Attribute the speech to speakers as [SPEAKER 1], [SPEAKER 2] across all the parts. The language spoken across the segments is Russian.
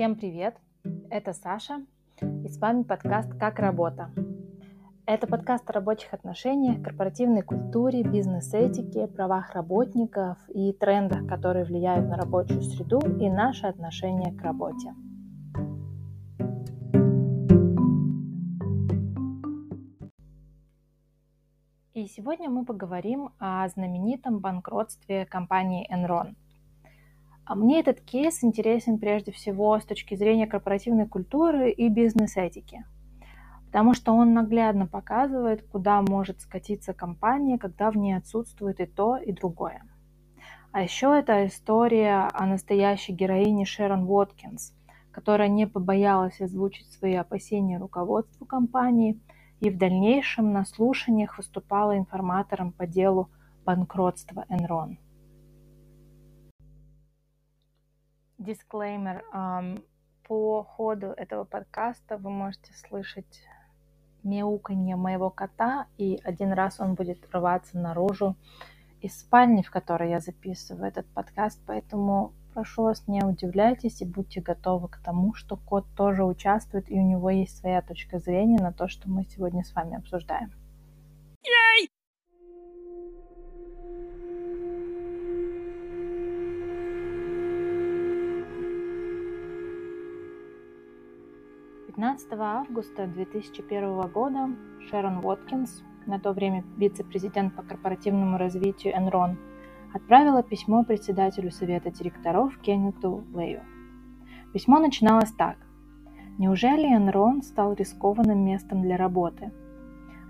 [SPEAKER 1] Всем привет! Это Саша, и с вами подкаст «Как работа». Это подкаст о рабочих отношениях, корпоративной культуре, бизнес-этике, правах работников и трендах, которые влияют на рабочую среду и наше отношение к работе. И сегодня мы поговорим о знаменитом банкротстве компании Enron – а мне этот кейс интересен прежде всего с точки зрения корпоративной культуры и бизнес-этики, потому что он наглядно показывает, куда может скатиться компания, когда в ней отсутствует и то, и другое. А еще это история о настоящей героине Шерон Уоткинс, которая не побоялась озвучить свои опасения руководству компании и в дальнейшем на слушаниях выступала информатором по делу банкротства Enron. Дисклеймер. По ходу этого подкаста вы можете слышать мяуканье моего кота, и один раз он будет рваться наружу из спальни, в которой я записываю этот подкаст, поэтому прошу вас, не удивляйтесь и будьте готовы к тому, что кот тоже участвует, и у него есть своя точка зрения на то, что мы сегодня с вами обсуждаем. 15 августа 2001 года Шерон Уоткинс, на то время вице-президент по корпоративному развитию Enron, отправила письмо председателю совета директоров Кеннету Лею. Письмо начиналось так. Неужели Enron стал рискованным местом для работы?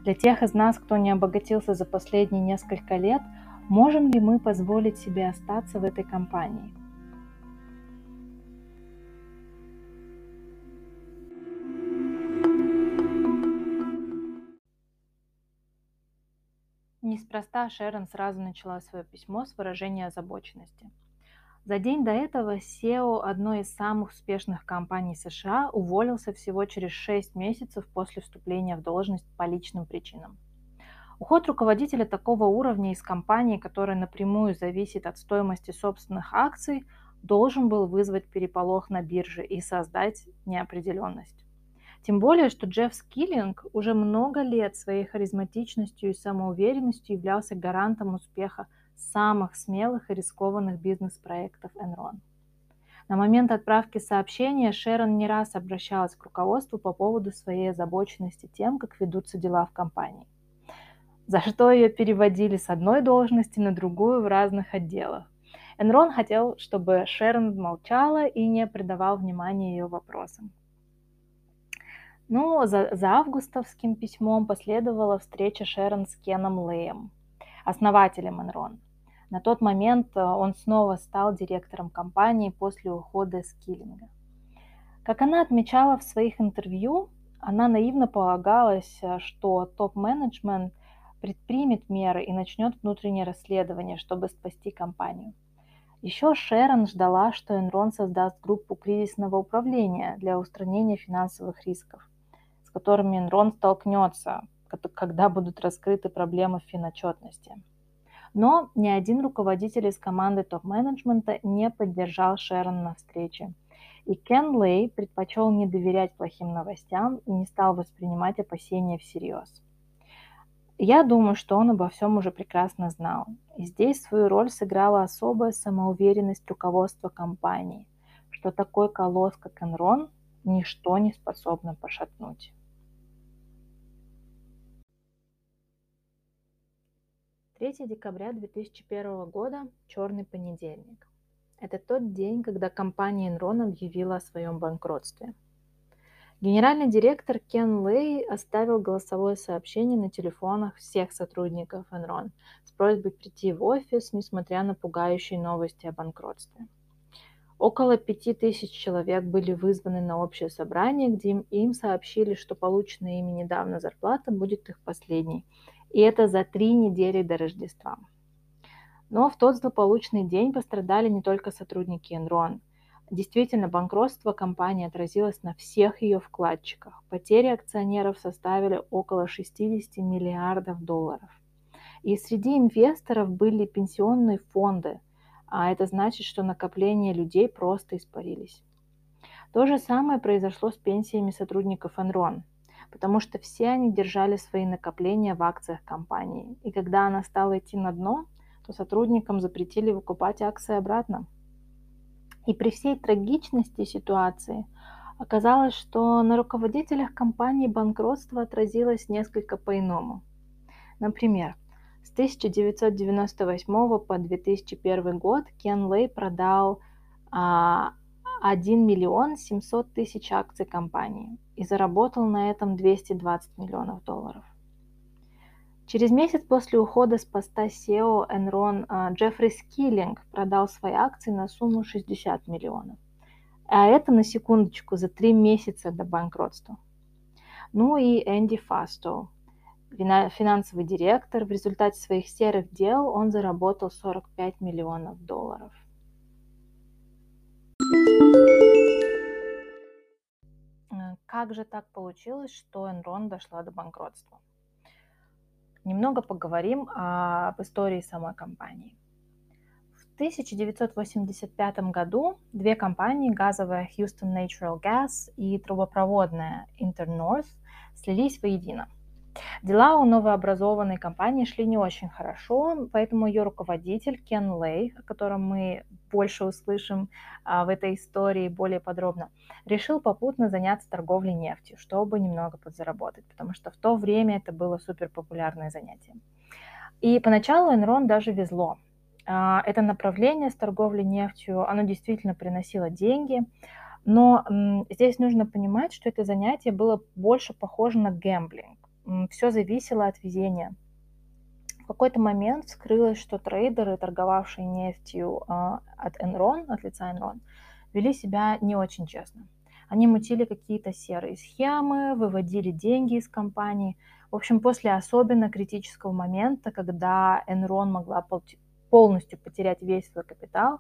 [SPEAKER 1] Для тех из нас, кто не обогатился за последние несколько лет, можем ли мы позволить себе остаться в этой компании? Неспроста Шерон сразу начала свое письмо с выражения озабоченности. За день до этого SEO одной из самых успешных компаний США уволился всего через 6 месяцев после вступления в должность по личным причинам. Уход руководителя такого уровня из компании, которая напрямую зависит от стоимости собственных акций, должен был вызвать переполох на бирже и создать неопределенность. Тем более, что Джефф Скиллинг уже много лет своей харизматичностью и самоуверенностью являлся гарантом успеха самых смелых и рискованных бизнес-проектов Enron. На момент отправки сообщения Шерон не раз обращалась к руководству по поводу своей озабоченности тем, как ведутся дела в компании. За что ее переводили с одной должности на другую в разных отделах. Энрон хотел, чтобы Шерон молчала и не придавал внимания ее вопросам. Ну, за, за августовским письмом последовала встреча Шерон с Кеном Леем, основателем Enron. На тот момент э, он снова стал директором компании после ухода Скиллинга. Как она отмечала в своих интервью, она наивно полагалась, э, что топ-менеджмент предпримет меры и начнет внутреннее расследование, чтобы спасти компанию. Еще Шерон ждала, что Enron создаст группу кризисного управления для устранения финансовых рисков с которыми Enron столкнется, когда будут раскрыты проблемы в. Но ни один руководитель из команды топ-менеджмента не поддержал Шерон на встрече. И Кен Лей предпочел не доверять плохим новостям и не стал воспринимать опасения всерьез. Я думаю, что он обо всем уже прекрасно знал. И здесь свою роль сыграла особая самоуверенность руководства компании, что такой колосс, как Enron, ничто не способно пошатнуть. 3 декабря 2001 года – черный понедельник. Это тот день, когда компания Enron объявила о своем банкротстве. Генеральный директор Кен Лей оставил голосовое сообщение на телефонах всех сотрудников Enron с просьбой прийти в офис, несмотря на пугающие новости о банкротстве. Около пяти тысяч человек были вызваны на общее собрание, где им, им сообщили, что полученная ими недавно зарплата будет их последней, и это за три недели до Рождества. Но в тот злополучный день пострадали не только сотрудники Enron. Действительно, банкротство компании отразилось на всех ее вкладчиках. Потери акционеров составили около 60 миллиардов долларов. И среди инвесторов были пенсионные фонды, а это значит, что накопления людей просто испарились. То же самое произошло с пенсиями сотрудников Enron, потому что все они держали свои накопления в акциях компании. И когда она стала идти на дно, то сотрудникам запретили выкупать акции обратно. И при всей трагичности ситуации оказалось, что на руководителях компании банкротство отразилось несколько по-иному. Например, с 1998 по 2001 год Кен Лей продал а, 1 миллион 700 тысяч акций компании и заработал на этом 220 миллионов долларов. Через месяц после ухода с поста SEO Enron а, Джеффри Скиллинг продал свои акции на сумму 60 миллионов. А это, на секундочку, за три месяца до банкротства. Ну и Энди Фасто, финансовый директор, в результате своих серых дел он заработал 45 миллионов долларов. Как же так получилось, что Enron дошла до банкротства? Немного поговорим об истории самой компании. В 1985 году две компании, газовая Houston Natural Gas и трубопроводная Internorth, слились воедино – Дела у новообразованной компании шли не очень хорошо, поэтому ее руководитель Кен Лей, о котором мы больше услышим а, в этой истории более подробно, решил попутно заняться торговлей нефтью, чтобы немного подзаработать, потому что в то время это было супер популярное занятие. И поначалу Enron даже везло. А, это направление с торговлей нефтью, оно действительно приносило деньги, но здесь нужно понимать, что это занятие было больше похоже на гэмблинг все зависело от везения. В какой-то момент вскрылось, что трейдеры, торговавшие нефтью а, от Enron, от лица Enron, вели себя не очень честно. Они мутили какие-то серые схемы, выводили деньги из компании. В общем, после особенно критического момента, когда Enron могла полностью потерять весь свой капитал,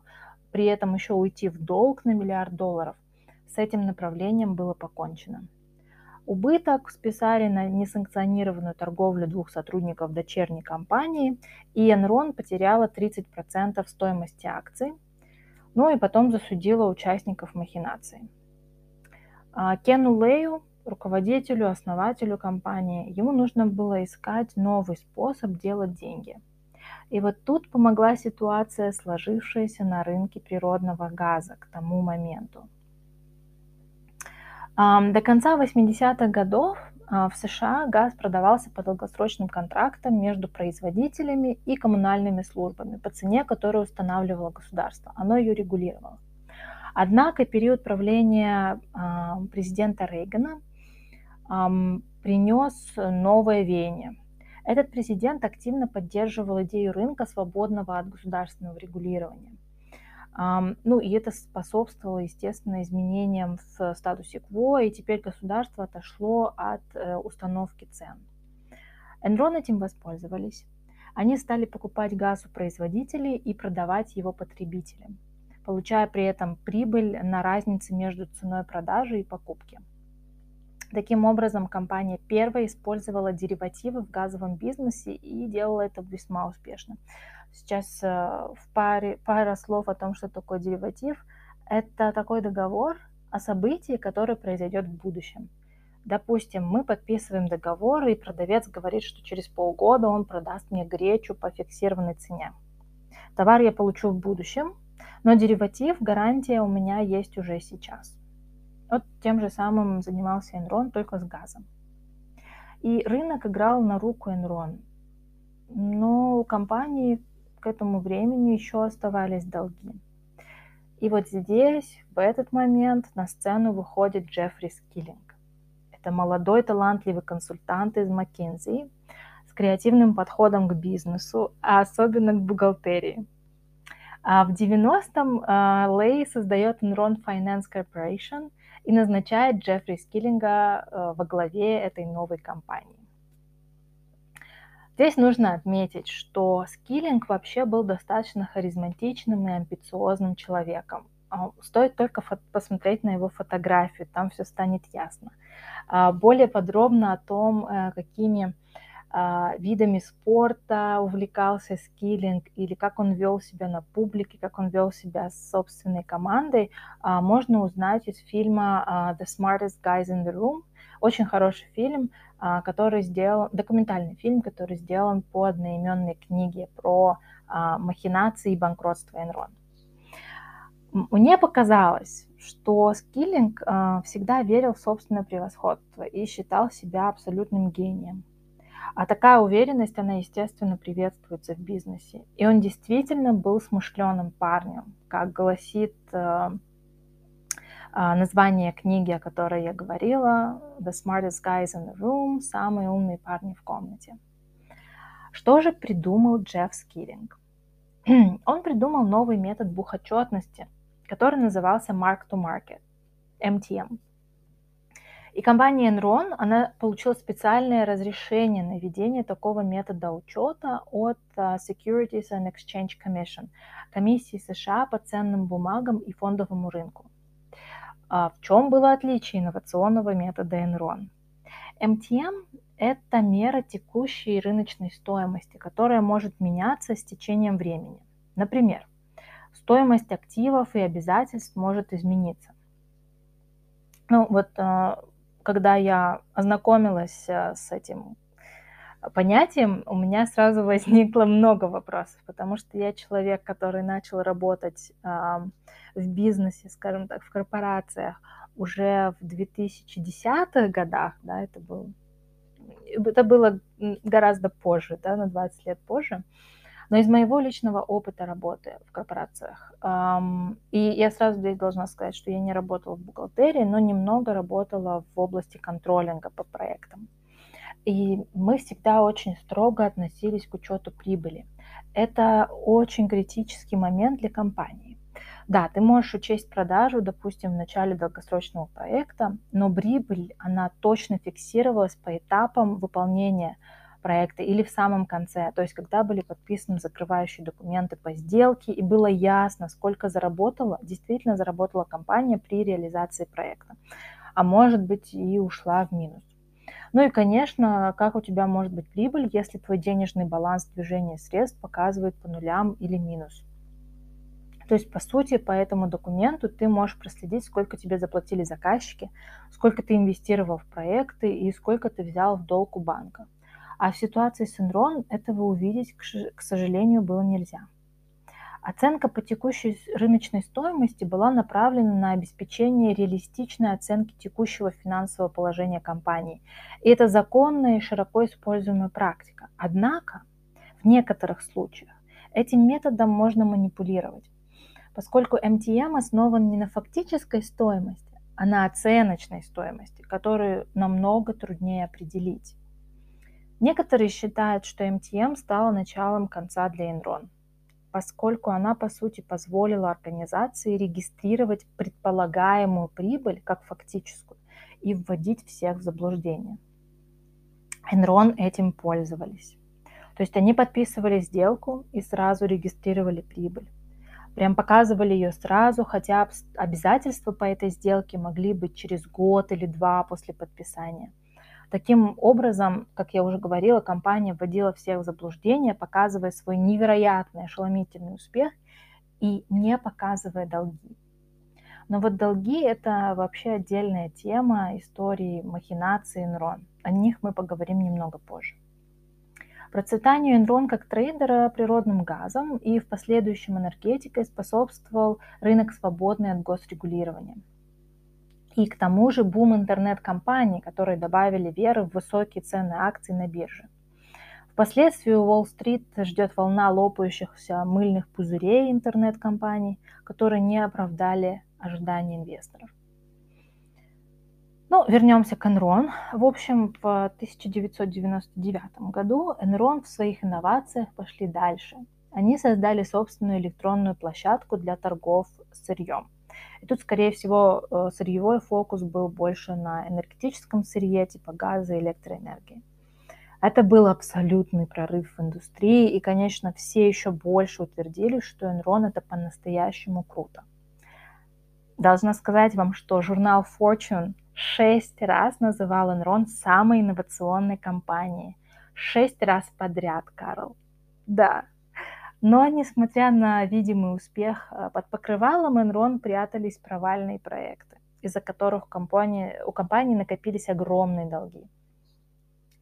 [SPEAKER 1] при этом еще уйти в долг на миллиард долларов, с этим направлением было покончено. Убыток списали на несанкционированную торговлю двух сотрудников дочерней компании, и Enron потеряла 30% стоимости акций, ну и потом засудила участников махинации. А Кену Лею, руководителю, основателю компании, ему нужно было искать новый способ делать деньги. И вот тут помогла ситуация, сложившаяся на рынке природного газа к тому моменту – до конца 80-х годов а, в США газ продавался по долгосрочным контрактам между производителями и коммунальными службами по цене, которую устанавливало государство. Оно ее регулировало. Однако период правления а, президента Рейгана принес новое веяние. Этот президент активно поддерживал идею рынка, свободного от государственного регулирования. Ну и это способствовало, естественно, изменениям в статусе КВО, и теперь государство отошло от э, установки цен. Enron этим воспользовались. Они стали покупать газ у производителей и продавать его потребителям, получая при этом прибыль на разнице между ценой продажи и покупки. Таким образом, компания первая использовала деривативы в газовом бизнесе и делала это весьма успешно. Сейчас э, в паре, пара слов о том, что такое дериватив. Это такой договор о событии, которое произойдет в будущем. Допустим, мы подписываем договор, и продавец говорит, что через полгода он продаст мне гречу по фиксированной цене. Товар я получу в будущем, но дериватив, гарантия у меня есть уже сейчас. Вот тем же самым занимался Enron, только с газом. И рынок играл на руку Enron. Но компании к этому времени еще оставались долги. И вот здесь, в этот момент, на сцену выходит Джеффри Скиллинг. Это молодой талантливый консультант из McKinsey с креативным подходом к бизнесу, а особенно к бухгалтерии. А в 90-м а, Лей создает Enron Finance Corporation и назначает Джеффри Скиллинга а, во главе этой новой компании. Здесь нужно отметить, что Скиллинг вообще был достаточно харизматичным и амбициозным человеком. А, стоит только посмотреть на его фотографию, там все станет ясно. А, более подробно о том, э, какими а, видами спорта увлекался скиллинг или как он вел себя на публике, как он вел себя с собственной командой, можно узнать из фильма The Smartest Guys in the Room. Очень хороший фильм, который сделан, документальный фильм, который сделан по одноименной книге про махинации и банкротство Enron. Мне показалось, что Скиллинг всегда верил в собственное превосходство и считал себя абсолютным гением. А такая уверенность, она, естественно, приветствуется в бизнесе. И он действительно был смышленым парнем, как гласит э, название книги, о которой я говорила, The Smartest Guys in the Room, самые умные парни в комнате. Что же придумал Джефф Скиллинг? Он придумал новый метод бухотчетности, который назывался Mark to Market, MTM. И компания Enron, она получила специальное разрешение на ведение такого метода учета от а, Securities and Exchange Commission, комиссии США по ценным бумагам и фондовому рынку. А в чем было отличие инновационного метода Enron? MTM – это мера текущей рыночной стоимости, которая может меняться с течением времени. Например, стоимость активов и обязательств может измениться. Ну вот а, когда я ознакомилась э, с этим понятием, у меня сразу возникло много вопросов, потому что я человек, который начал работать в бизнесе, скажем так, в корпорациях уже в 2010-х годах, да, это был это было гораздо позже, да, на 20 лет позже. Но из моего личного опыта работы в корпорациях, и я сразу здесь должна сказать, что я не работала в бухгалтерии, но немного работала в области контролинга по проектам. И мы всегда очень строго относились к учету прибыли. Это очень критический момент для компании. Да, ты можешь учесть продажу, допустим, в начале долгосрочного проекта, но прибыль, она точно фиксировалась по этапам выполнения проекта или в самом конце, то есть когда были подписаны закрывающие документы по сделке и было ясно, сколько заработала, действительно заработала компания при реализации проекта, а может быть и ушла в минус. Ну и, конечно, как у тебя может быть прибыль, если твой денежный баланс движения средств показывает по нулям или минус. То есть, по сути, по этому документу ты можешь проследить, сколько тебе заплатили заказчики, сколько ты инвестировал в проекты и сколько ты взял в долг у банка. А в ситуации с Enron этого увидеть, к сожалению, было нельзя. Оценка по текущей рыночной стоимости была направлена на обеспечение реалистичной оценки текущего финансового положения компании. И это законная и широко используемая практика. Однако, в некоторых случаях этим методом можно манипулировать, поскольку MTM основан не на фактической стоимости, а на оценочной стоимости, которую намного труднее определить. Некоторые считают, что MTM стала началом конца для Enron, поскольку она, по сути, позволила организации регистрировать предполагаемую прибыль как фактическую и вводить всех в заблуждение. Enron этим пользовались. То есть они подписывали сделку и сразу регистрировали прибыль. Прям показывали ее сразу, хотя обязательства по этой сделке могли быть через год или два после подписания. Таким образом, как я уже говорила, компания вводила всех в заблуждение, показывая свой невероятный ошеломительный успех и не показывая долги. Но вот долги – это вообще отдельная тема истории махинации Enron. О них мы поговорим немного позже. Процветанию Enron как трейдера природным газом и в последующем энергетикой способствовал рынок свободный от госрегулирования – и к тому же бум интернет-компаний, которые добавили веры в высокие цены акций на бирже. Впоследствии Уолл-стрит ждет волна лопающихся мыльных пузырей интернет-компаний, которые не оправдали ожидания инвесторов. Ну, вернемся к Enron. В общем, в 1999 году Enron в своих инновациях пошли дальше. Они создали собственную электронную площадку для торгов сырьем – и тут, скорее всего, э, сырьевой фокус был больше на энергетическом сырье, типа газа и электроэнергии. Это был абсолютный прорыв в индустрии, и, конечно, все еще больше утвердили, что Enron это по-настоящему круто. Должна сказать вам, что журнал Fortune шесть раз называл Enron самой инновационной компанией. Шесть раз подряд, Карл. Да. Но, несмотря на видимый успех, э, под покрывалом Enron прятались провальные проекты, из-за которых у компании, у компании накопились огромные долги.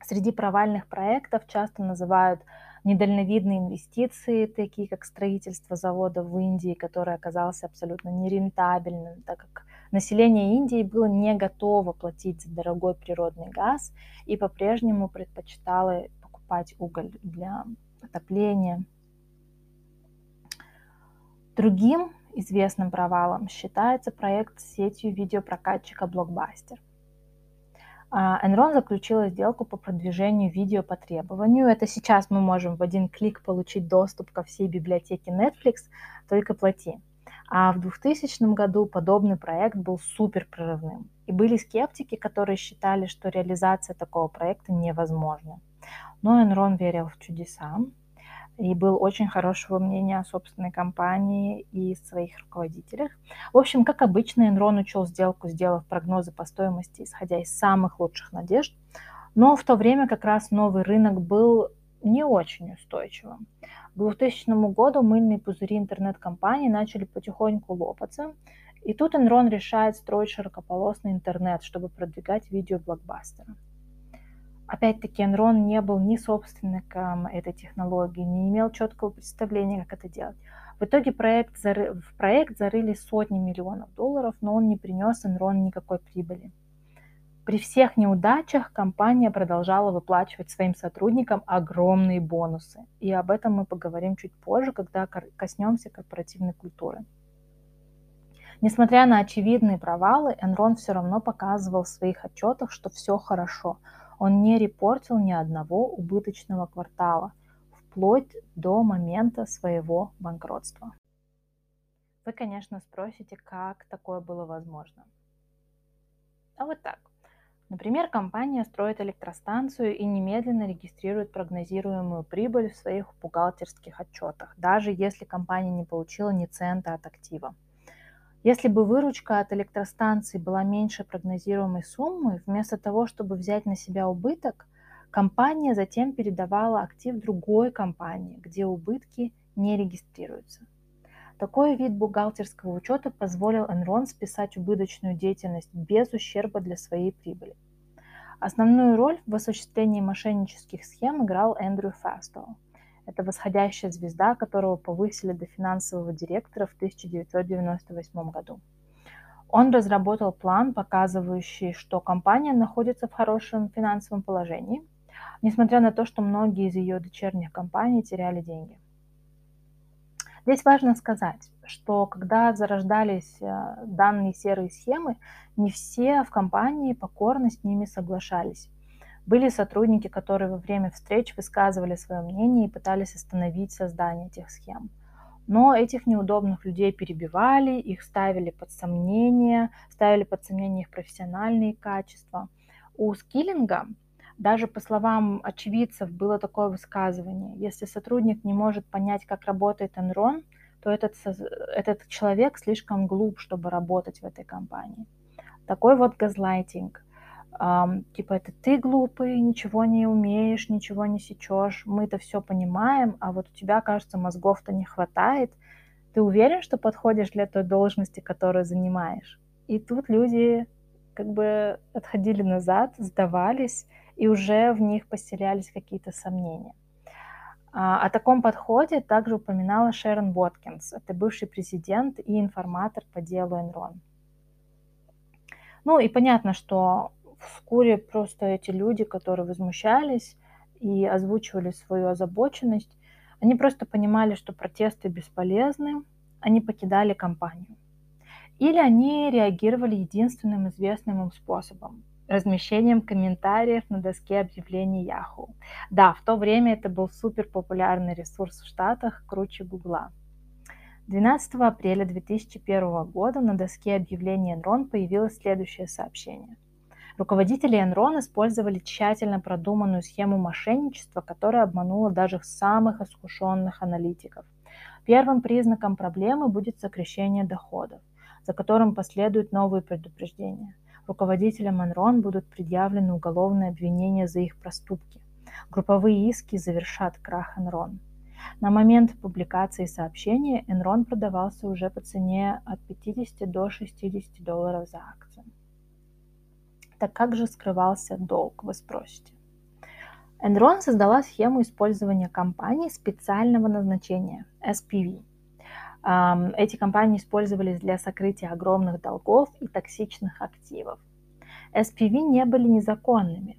[SPEAKER 1] Среди провальных проектов часто называют недальновидные инвестиции, такие как строительство завода в Индии, который оказался абсолютно нерентабельным, так как население Индии было не готово платить за дорогой природный газ и по-прежнему предпочитало покупать уголь для отопления. Другим известным провалом считается проект с сетью видеопрокатчика Blockbuster. А, Enron заключила сделку по продвижению видео по требованию. Это сейчас мы можем в один клик получить доступ ко всей библиотеке Netflix, только плати. А в 2000 году подобный проект был супер прорывным. И были скептики, которые считали, что реализация такого проекта невозможна. Но Enron верил в чудеса и был очень хорошего мнения о собственной компании и своих руководителях. В общем, как обычно, Enron учел сделку, сделав прогнозы по стоимости, исходя из самых лучших надежд. Но в то время как раз новый рынок был не очень устойчивым. К 2000 году мыльные пузыри интернет-компаний начали потихоньку лопаться, и тут Enron решает строить широкополосный интернет, чтобы продвигать видео блокбастера. Опять-таки, Enron не был ни собственником этой технологии, не имел четкого представления, как это делать. В итоге проект зары... в проект зарыли сотни миллионов долларов, но он не принес Enron никакой прибыли. При всех неудачах компания продолжала выплачивать своим сотрудникам огромные бонусы. И об этом мы поговорим чуть позже, когда коснемся корпоративной культуры. Несмотря на очевидные провалы, Enron все равно показывал в своих отчетах, что все хорошо – он не репортил ни одного убыточного квартала, вплоть до момента своего банкротства. Вы, конечно, спросите, как такое было возможно. А вот так. Например, компания строит электростанцию и немедленно регистрирует прогнозируемую прибыль в своих бухгалтерских отчетах, даже если компания не получила ни цента от актива. Если бы выручка от электростанции была меньше прогнозируемой суммы, вместо того, чтобы взять на себя убыток, компания затем передавала актив другой компании, где убытки не регистрируются. Такой вид бухгалтерского учета позволил Enron списать убыточную деятельность без ущерба для своей прибыли. Основную роль в осуществлении мошеннических схем играл Эндрю Фастоу – это восходящая звезда, которого повысили до финансового директора в 1998 году. Он разработал план, показывающий, что компания находится в хорошем финансовом положении, несмотря на то, что многие из ее дочерних компаний теряли деньги. Здесь важно сказать, что когда зарождались э, данные серые схемы, не все в компании покорно с ними соглашались. Были сотрудники, которые во время встреч высказывали свое мнение и пытались остановить создание этих схем. Но этих неудобных людей перебивали, их ставили под сомнение, ставили под сомнение их профессиональные качества. У Скиллинга даже по словам очевидцев было такое высказывание. Если сотрудник не может понять, как работает Enron, то этот, этот человек слишком глуп, чтобы работать в этой компании. Такой вот газлайтинг типа это ты глупый, ничего не умеешь, ничего не сечешь, мы-то все понимаем, а вот у тебя, кажется, мозгов-то не хватает. Ты уверен, что подходишь для той должности, которую занимаешь? И тут люди как бы отходили назад, сдавались, и уже в них поселялись какие-то сомнения. А, о таком подходе также упоминала Шерон Боткинс. Это бывший президент и информатор по делу Enron. Ну и понятно, что вскоре просто эти люди, которые возмущались и озвучивали свою озабоченность, они просто понимали, что протесты бесполезны, они покидали компанию. Или они реагировали единственным известным им способом – размещением комментариев на доске объявлений Yahoo. Да, в то время это был супер популярный ресурс в Штатах, круче Гугла. 12 апреля 2001 года на доске объявлений Enron появилось следующее сообщение – Руководители Enron использовали тщательно продуманную схему мошенничества, которая обманула даже самых искушенных аналитиков. Первым признаком проблемы будет сокращение доходов, за которым последуют новые предупреждения. Руководителям Enron будут предъявлены уголовные обвинения за их проступки. Групповые иски завершат крах Enron. На момент публикации сообщения Enron продавался уже по цене от 50 до 60 долларов за акцию. Так как же скрывался долг, вы спросите? Enron создала схему использования компаний специального назначения SPV. Эти компании использовались для сокрытия огромных долгов и токсичных активов. SPV не были незаконными,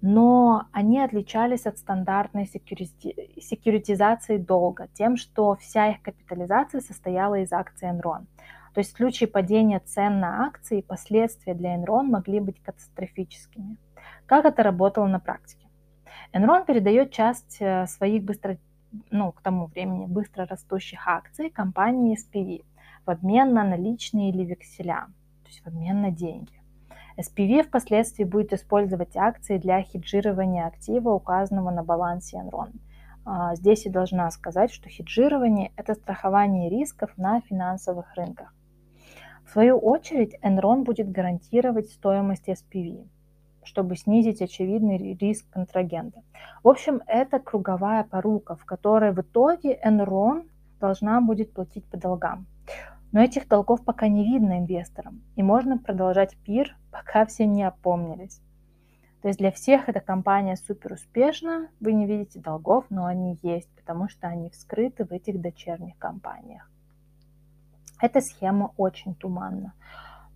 [SPEAKER 1] но они отличались от стандартной секьюритизации долга тем, что вся их капитализация состояла из акций Enron. То есть в случае падения цен на акции последствия для Enron могли быть катастрофическими. Как это работало на практике? Enron передает часть э, своих быстро, ну, к тому времени быстро растущих акций компании SPV в обмен на наличные или векселя, то есть в обмен на деньги. SPV впоследствии будет использовать акции для хеджирования актива, указанного на балансе Enron. А, здесь я должна сказать, что хеджирование – это страхование рисков на финансовых рынках. В свою очередь, Enron будет гарантировать стоимость SPV, чтобы снизить очевидный риск контрагента. В общем, это круговая порука, в которой в итоге Enron должна будет платить по долгам. Но этих долгов пока не видно инвесторам, и можно продолжать пир, пока все не опомнились. То есть для всех эта компания супер успешна, вы не видите долгов, но они есть, потому что они вскрыты в этих дочерних компаниях. Эта схема очень туманна.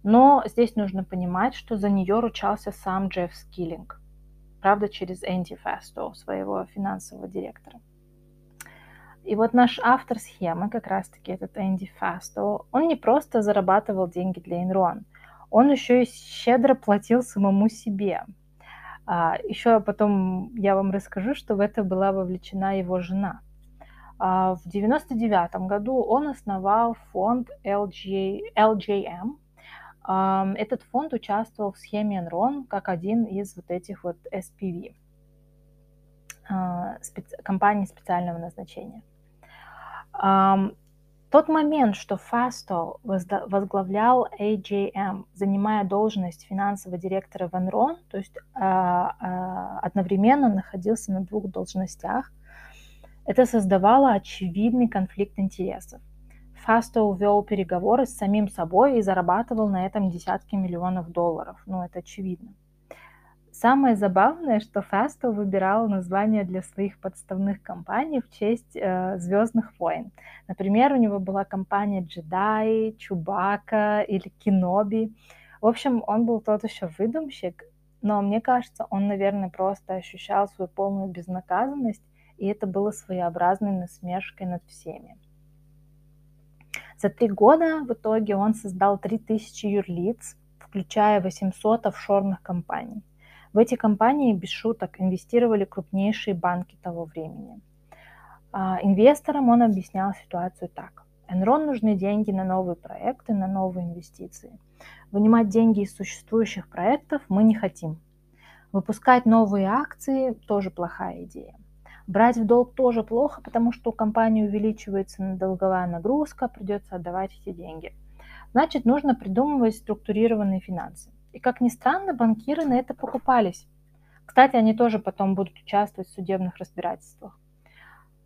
[SPEAKER 1] Но здесь нужно понимать, что за нее ручался сам Джефф Скиллинг. Правда, через Энди Фасто, своего финансового директора. И вот наш автор схемы, как раз-таки этот Энди Фасто, он не просто зарабатывал деньги для Enron, он еще и щедро платил самому себе. А, еще потом я вам расскажу, что в это была вовлечена его жена. А, в 1999 году он основал фонд LG, LJM. А, этот фонд участвовал в схеме Enron как один из вот этих вот SPV, а, компаний специального назначения. Тот момент, что Фасто возглавлял AJM, занимая должность финансового директора в Enron, то есть одновременно находился на двух должностях, это создавало очевидный конфликт интересов. Фасто увел переговоры с самим собой и зарабатывал на этом десятки миллионов долларов. Ну, это очевидно. Самое забавное, что Фасто выбирал названия для своих подставных компаний в честь э, Звездных войн. Например, у него была компания Джедай, Чубака или Киноби. В общем, он был тот еще выдумщик, но мне кажется, он, наверное, просто ощущал свою полную безнаказанность, и это было своеобразной насмешкой над всеми. За три года в итоге он создал 3000 юрлиц, включая 800 офшорных компаний. В эти компании, без шуток, инвестировали крупнейшие банки того времени. А инвесторам он объяснял ситуацию так. Enron нужны деньги на новые проекты, на новые инвестиции. Вынимать деньги из существующих проектов мы не хотим. Выпускать новые акции – тоже плохая идея. Брать в долг тоже плохо, потому что у компании увеличивается долговая нагрузка, придется отдавать эти деньги. Значит, нужно придумывать структурированные финансы. И как ни странно, банкиры на это покупались. Кстати, они тоже потом будут участвовать в судебных разбирательствах.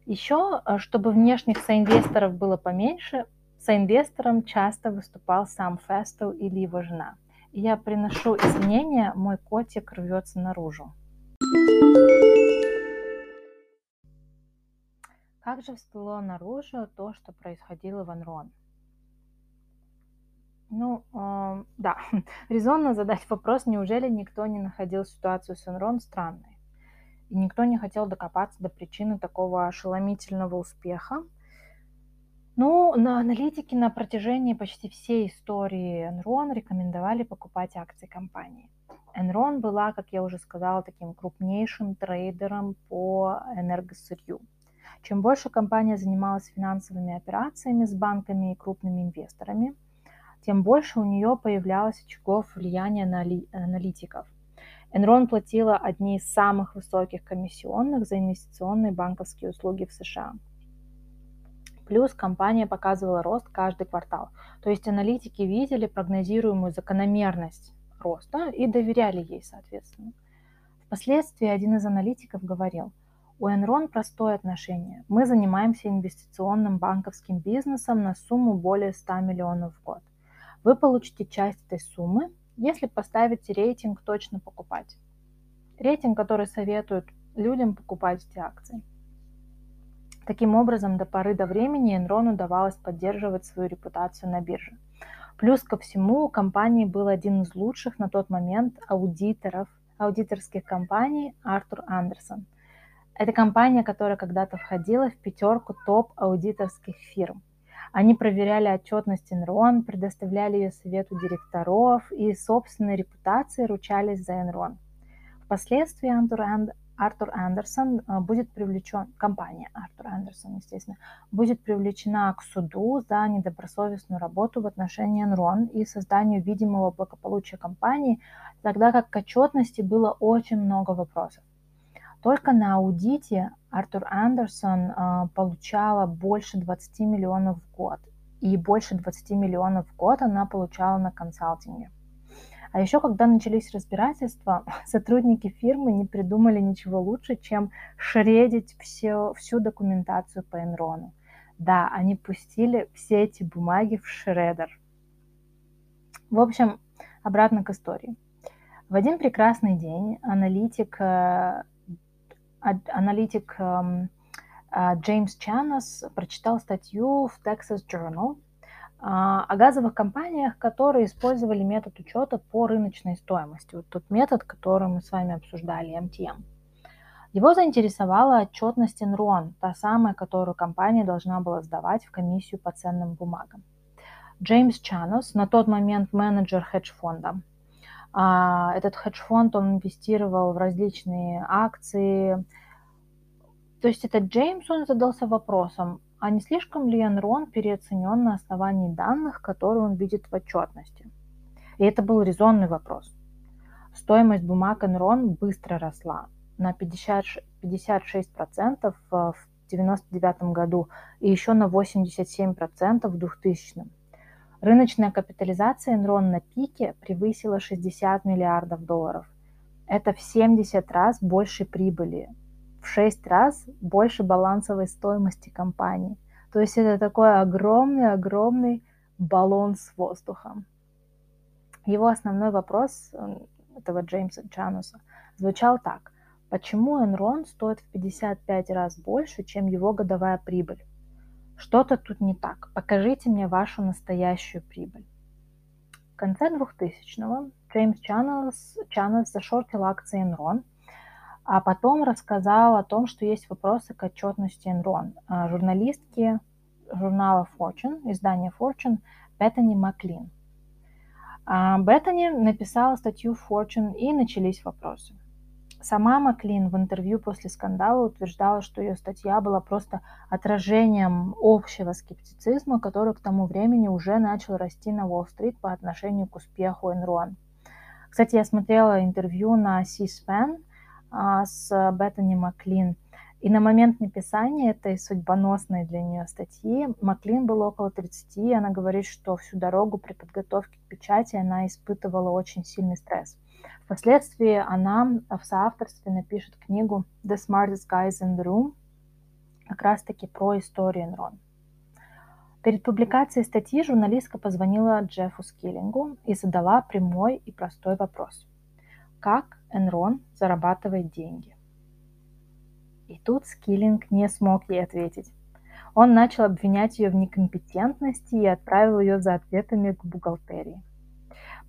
[SPEAKER 1] Еще, э, чтобы внешних соинвесторов было поменьше, соинвестором часто выступал сам Фестел или его жена. И я приношу извинения, мой котик рвется наружу. Как же всплыло наружу то, что происходило в Анрон? Ну, э, да, резонно задать вопрос, неужели никто не находил ситуацию с Enron странной? И никто не хотел докопаться до причины такого ошеломительного успеха. Ну, на аналитики на протяжении почти всей истории Enron рекомендовали покупать акции компании. Enron была, как я уже сказала, таким крупнейшим трейдером по энергосырью. Чем больше компания занималась финансовыми операциями с банками и крупными инвесторами – тем больше у нее появлялось очагов влияния на аналитиков. Enron платила одни из самых высоких комиссионных за инвестиционные банковские услуги в США. Плюс компания показывала рост каждый квартал. То есть аналитики видели прогнозируемую закономерность роста и доверяли ей, соответственно. Впоследствии один из аналитиков говорил, у Enron простое отношение. Мы занимаемся инвестиционным банковским бизнесом на сумму более 100 миллионов в год. Вы получите часть этой суммы, если поставите рейтинг точно покупать. Рейтинг, который советует людям покупать эти акции. Таким образом, до поры до времени Enron удавалось поддерживать свою репутацию на бирже. Плюс ко всему, у компании был один из лучших на тот момент аудиторов, аудиторских компаний Артур Андерсон. Это компания, которая когда-то входила в пятерку топ-аудиторских фирм. Они проверяли отчетность Enron, предоставляли ее совету директоров и собственной репутацией ручались за Enron. Впоследствии Артур Андерсон э, будет привлечен, компания Артур Андерсон, естественно, будет привлечена к суду за недобросовестную работу в отношении Enron и созданию видимого благополучия компании, тогда как к отчетности было очень много вопросов. Только на аудите Артур Андерсон э, получала больше 20 миллионов в год, и больше 20 миллионов в год она получала на консалтинге. А еще, когда начались разбирательства, сотрудники фирмы не придумали ничего лучше, чем шредить все, всю документацию по Энрону. Да, они пустили все эти бумаги в шредер. В общем, обратно к истории. В один прекрасный день аналитик, э, аналитик эм, э, Джеймс Чанос прочитал статью в Texas Journal – а, о газовых компаниях, которые использовали метод учета по рыночной стоимости. Вот тот метод, который мы с вами обсуждали, MTM. Его заинтересовала отчетность Enron, та самая, которую компания должна была сдавать в комиссию по ценным бумагам. Джеймс Чанос, на тот момент менеджер хедж-фонда. А, этот хедж-фонд, он инвестировал в различные акции. То есть этот Джеймс, он задался вопросом, а не слишком ли Enron переоценен на основании данных, которые он видит в отчетности? И это был резонный вопрос. Стоимость бумаг Enron быстро росла на 50, 56% в 1999 году и еще на 87% в 2000. Рыночная капитализация Enron на пике превысила 60 миллиардов долларов. Это в 70 раз больше прибыли, в 6 раз больше балансовой стоимости компании. То есть это такой огромный-огромный баллон с воздухом. Его основной вопрос этого Джеймса Джануса звучал так. Почему Enron стоит в 55 раз больше, чем его годовая прибыль? Что-то тут не так. Покажите мне вашу настоящую прибыль. В конце 2000-го Джеймс Чаннелс, зашортил акции Enron – а потом рассказал о том, что есть вопросы к отчетности Enron. А, журналистки журнала Fortune, издания Fortune, Беттани Маклин. А, Беттани написала статью Fortune, и начались вопросы. Сама Маклин в интервью после скандала утверждала, что ее статья была просто отражением общего скептицизма, который к тому времени уже начал расти на Уолл-стрит по отношению к успеху Enron. Кстати, я смотрела интервью на C-SPAN, а, с Беттани Маклин. И на момент написания этой судьбоносной для нее статьи Маклин было около 30, и она говорит, что всю дорогу при подготовке к печати она испытывала очень сильный стресс. Впоследствии она в соавторстве напишет книгу «The Smartest Guys in the Room», как раз-таки про историю Enron. Перед публикацией статьи журналистка позвонила Джеффу Скиллингу и задала прямой и простой вопрос. Как Enron зарабатывает деньги? И тут Скиллинг не смог ей ответить. Он начал обвинять ее в некомпетентности и отправил ее за ответами к бухгалтерии.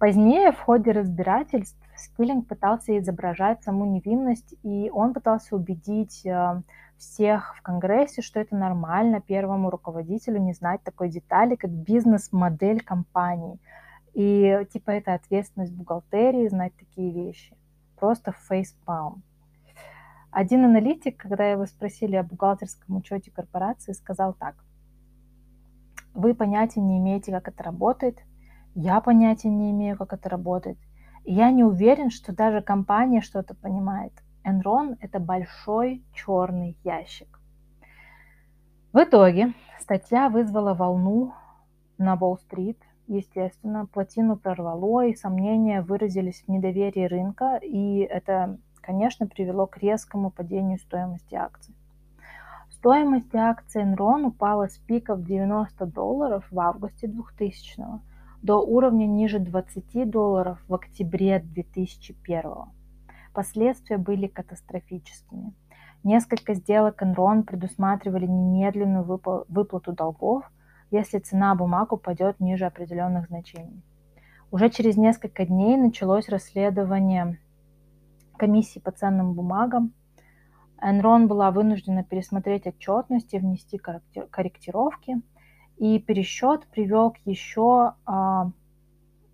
[SPEAKER 1] Позднее, в ходе разбирательств, Скиллинг пытался изображать саму невинность, и он пытался убедить э, всех в Конгрессе, что это нормально первому руководителю не знать такой детали, как бизнес-модель компании – и типа это ответственность бухгалтерии знать такие вещи. Просто фейспалм. Один аналитик, когда его спросили о бухгалтерском учете корпорации, сказал так. Вы понятия не имеете, как это работает. Я понятия не имею, как это работает. Я не уверен, что даже компания что-то понимает. Enron – это большой черный ящик. В итоге статья вызвала волну на Уолл-стрит, естественно, плотину прорвало, и сомнения выразились в недоверии рынка, и это конечно, привело к резкому падению стоимости акций. Стоимость акций Enron упала с пиков 90 долларов в августе 2000 до уровня ниже 20 долларов в октябре 2001. Последствия были катастрофическими. Несколько сделок Enron предусматривали немедленную выплату долгов, если цена бумаг упадет ниже определенных значений. Уже через несколько дней началось расследование комиссии по ценным бумагам. Enron была вынуждена пересмотреть отчетность и внести корректировки, и пересчет привел к еще а,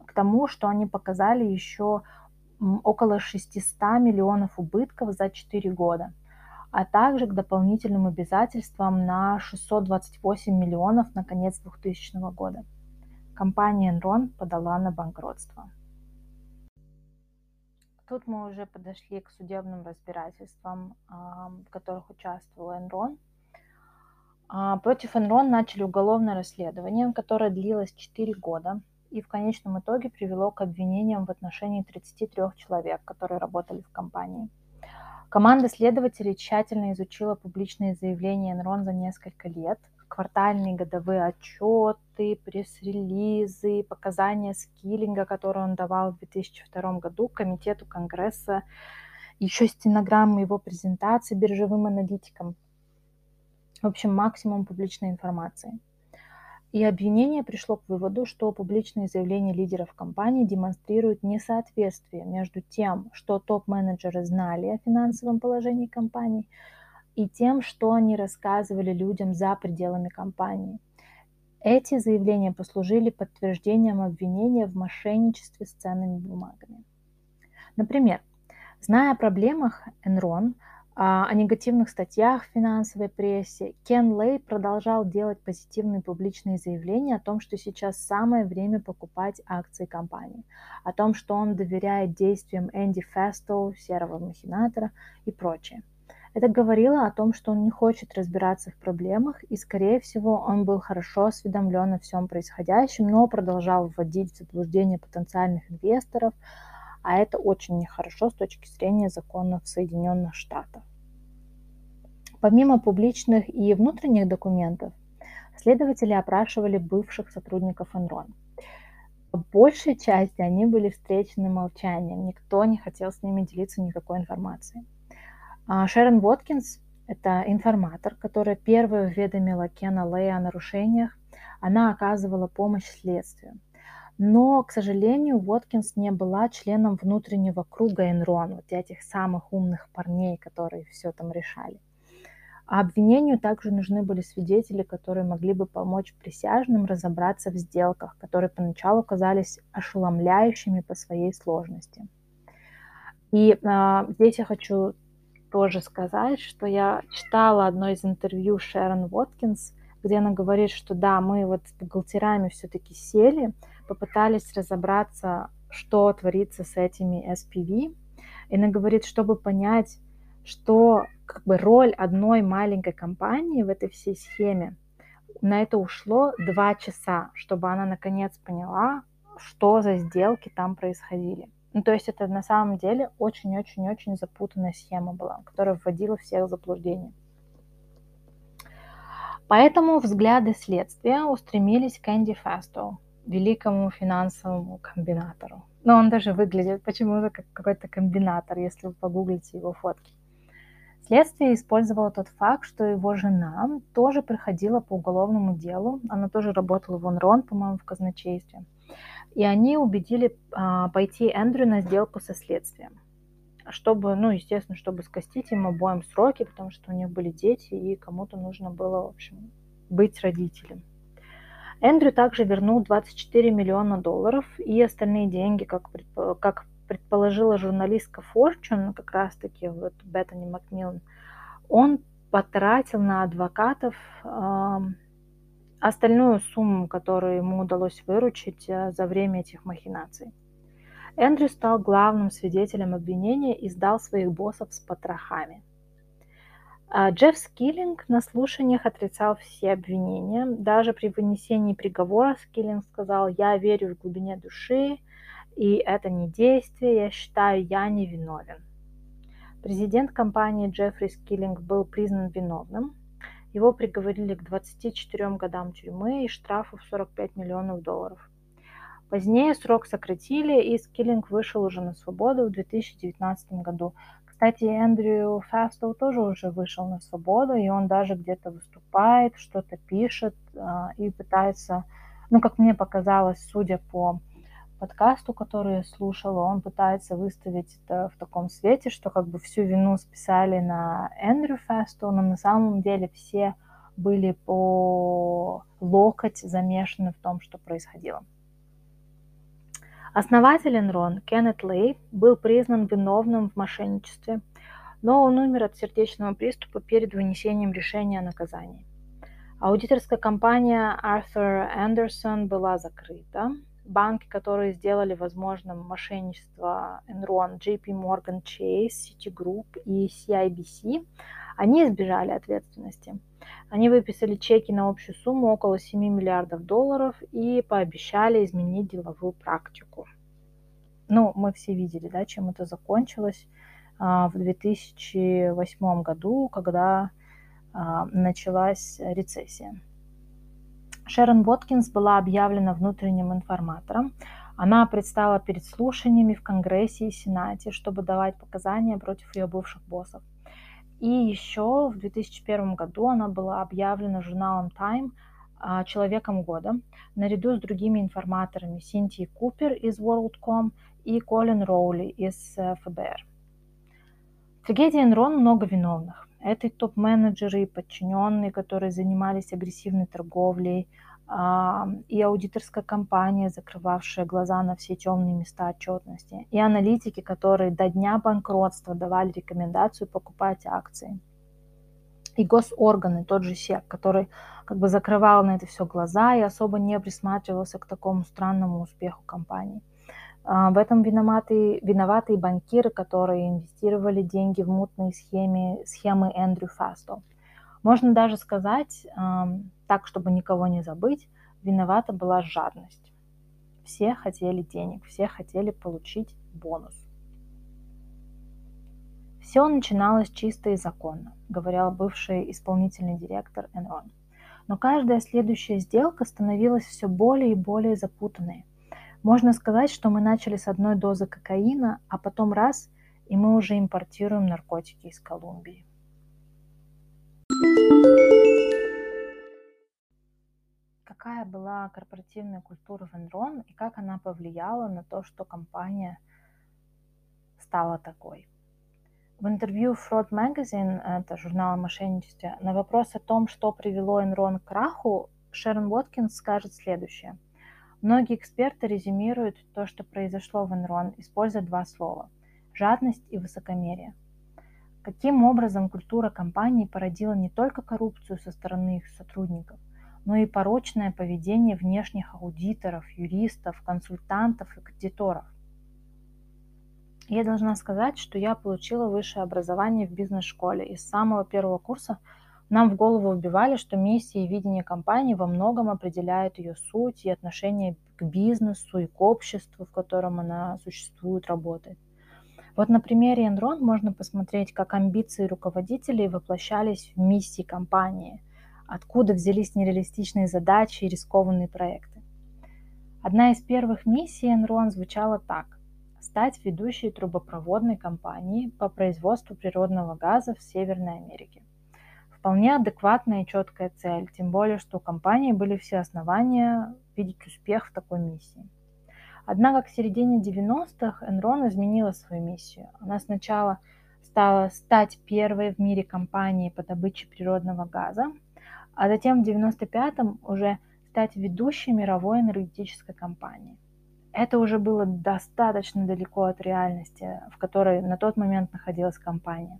[SPEAKER 1] к тому, что они показали еще около 600 миллионов убытков за 4 года – а также к дополнительным обязательствам на 628 миллионов на конец 2000 года. Компания Enron подала на банкротство. Тут мы уже подошли к судебным разбирательствам, в которых участвовал Enron. А, против Enron начали уголовное расследование, которое длилось 4 года и в конечном итоге привело к обвинениям в отношении 33 человек, которые работали в компании – Команда следователей тщательно изучила публичные заявления Enron за несколько лет, квартальные годовые отчеты, пресс-релизы, показания Скиллинга, которые он давал в 2002 году Комитету Конгресса, еще стенограммы его презентации биржевым аналитикам. В общем, максимум публичной информации. И обвинение пришло к выводу, что публичные заявления лидеров компании демонстрируют несоответствие между тем, что топ-менеджеры знали о финансовом положении компании, и тем, что они рассказывали людям за пределами компании. Эти заявления послужили подтверждением обвинения в мошенничестве с ценными бумагами. Например, зная о проблемах Enron, о негативных статьях в финансовой прессе, Кен Лей продолжал делать позитивные публичные заявления о том, что сейчас самое время покупать акции компании, о том, что он доверяет действиям Энди Фестоу, серого махинатора и прочее. Это говорило о том, что он не хочет разбираться в проблемах, и, скорее всего, он был хорошо осведомлен о всем происходящем, но продолжал вводить в заблуждение потенциальных инвесторов, а это очень нехорошо с точки зрения законов Соединенных Штатов. Помимо публичных и внутренних документов, следователи опрашивали бывших сотрудников Enron. Большей части они были встречены молчанием, никто не хотел с ними делиться никакой информацией. А Шерон Воткинс – это информатор, которая первая уведомила Кена Лея о нарушениях. Она оказывала помощь следствию. Но, к сожалению, Уоткинс не была членом внутреннего круга Enron, вот этих самых умных парней, которые все там решали. А обвинению также нужны были свидетели, которые могли бы помочь присяжным разобраться в сделках, которые поначалу казались ошеломляющими по своей сложности. И э, здесь я хочу тоже сказать, что я читала одно из интервью Шерон Уоткинс, где она говорит, что да, мы вот с бухгалтерами все-таки сели, попытались разобраться, что творится с этими SPV. И она говорит, чтобы понять, что как бы роль одной маленькой компании в этой всей схеме, на это ушло два часа, чтобы она наконец поняла, что за сделки там происходили. Ну, то есть это на самом деле очень-очень-очень запутанная схема была, которая вводила всех в заблуждение. Поэтому взгляды следствия устремились к Энди Фасту, великому финансовому комбинатору. Но он даже выглядит почему-то как какой-то комбинатор, если вы погуглите его фотки. Следствие использовало тот факт, что его жена тоже проходила по уголовному делу. Она тоже работала в Онрон, по-моему, в казначействе. И они убедили а, пойти Эндрю на сделку со следствием. Чтобы, ну, естественно, чтобы скостить им обоим сроки, потому что у них были дети, и кому-то нужно было, в общем, быть родителем. Эндрю также вернул 24 миллиона долларов и остальные деньги, как, как предположила журналистка Fortune, как раз-таки вот Беттани Макмиллан, он потратил на адвокатов э, остальную сумму, которую ему удалось выручить э, за время этих махинаций. Эндрю стал главным свидетелем обвинения и сдал своих боссов с потрохами. А Джефф Скиллинг на слушаниях отрицал все обвинения. Даже при вынесении приговора Скиллинг сказал, я верю в глубине души, и это не действие, я считаю, я не виновен. Президент компании Джеффри Скиллинг был признан виновным. Его приговорили к 24 годам тюрьмы и штрафу в 45 миллионов долларов. Позднее срок сократили, и Скиллинг вышел уже на свободу в 2019 году. Кстати, Эндрю Фастоу тоже уже вышел на свободу, и он даже где-то выступает, что-то пишет а, и пытается, ну, как мне показалось, судя по подкасту, который я слушала, он пытается выставить это в таком свете, что как бы всю вину списали на Эндрю Фесту, но на самом деле все были по локоть замешаны в том, что происходило. Основатель Enron Кеннет Лей был признан виновным в мошенничестве, но он умер от сердечного приступа перед вынесением решения о наказании. Аудиторская компания Arthur Anderson была закрыта, банки, которые сделали возможным мошенничество Enron, JP Morgan Chase, Citigroup и CIBC, они избежали ответственности. Они выписали чеки на общую сумму около 7 миллиардов долларов и пообещали изменить деловую практику. Ну, мы все видели, да, чем это закончилось а, в 2008 году, когда а, началась рецессия. Шерон Боткинс была объявлена внутренним информатором. Она предстала перед слушаниями в Конгрессе и Сенате, чтобы давать показания против ее бывших боссов. И еще в 2001 году она была объявлена журналом Time а, человеком года, наряду с другими информаторами Синтией Купер из WorldCom и Колин Роули из э, ФБР. В трагедии Энрон много виновных. Это топ-менеджеры и подчиненные, которые занимались агрессивной торговлей, и аудиторская компания, закрывавшая глаза на все темные места отчетности, и аналитики, которые до дня банкротства давали рекомендацию покупать акции, и госорганы, тот же СЕК, который как бы закрывал на это все глаза и особо не присматривался к такому странному успеху компании. А, в этом виноваты, виноваты и банкиры, которые инвестировали деньги в мутные схемы, схемы Эндрю Фасто. Можно даже сказать, так, чтобы никого не забыть, виновата была жадность. Все хотели денег, все хотели получить бонус. Все начиналось чисто и законно, говорил бывший исполнительный директор Enron. Но каждая следующая сделка становилась все более и более запутанной – можно сказать, что мы начали с одной дозы кокаина, а потом раз, и мы уже импортируем наркотики из Колумбии. Какая была корпоративная культура в Enron и как она повлияла на то, что компания стала такой? В интервью Fraud Magazine, это журнал о мошенничестве, на вопрос о том, что привело Enron к краху, Шерон Уоткинс скажет следующее – Многие эксперты резюмируют то, что произошло в Enron, используя два слова – жадность и высокомерие. Каким образом культура компании породила не только коррупцию со стороны их сотрудников, но и порочное поведение внешних аудиторов, юристов, консультантов и кредиторов. Я должна сказать, что я получила высшее образование в бизнес-школе и с самого первого курса – нам в голову вбивали, что миссия и видение компании во многом определяют ее суть и отношение к бизнесу и к обществу, в котором она существует, работает. Вот на примере Enron можно посмотреть, как амбиции руководителей воплощались в миссии компании, откуда взялись нереалистичные задачи и рискованные проекты. Одна из первых миссий Enron звучала так – стать ведущей трубопроводной компанией по производству природного газа в Северной Америке. Вполне адекватная и четкая цель, тем более, что у компании были все основания видеть успех в такой миссии. Однако к середине 90-х Enron изменила свою миссию. Она сначала стала стать первой в мире компанией по добыче природного газа, а затем в 95-м уже стать ведущей мировой энергетической компанией. Это уже было достаточно далеко от реальности, в которой на тот момент находилась компания.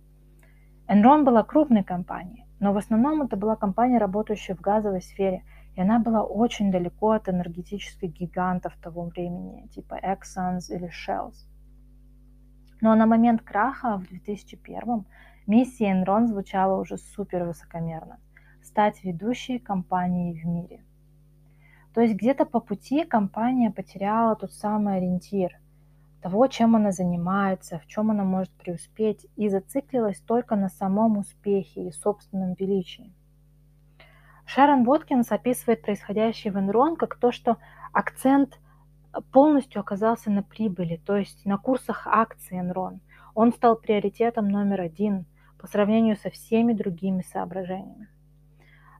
[SPEAKER 1] Enron была крупной компанией, но в основном это была компания, работающая в газовой сфере, и она была очень далеко от энергетических гигантов того времени, типа Exxon или Shell. Но на момент краха в 2001 миссия Enron звучала уже супер высокомерно – стать ведущей компанией в мире. То есть где-то по пути компания потеряла тот самый ориентир, того, чем она занимается, в чем она может преуспеть, и зациклилась только на самом успехе и собственном величии. Шарон Воткинс описывает происходящее в Enron как то, что акцент полностью оказался на прибыли, то есть на курсах акций Enron. Он стал приоритетом номер один по сравнению со всеми другими соображениями.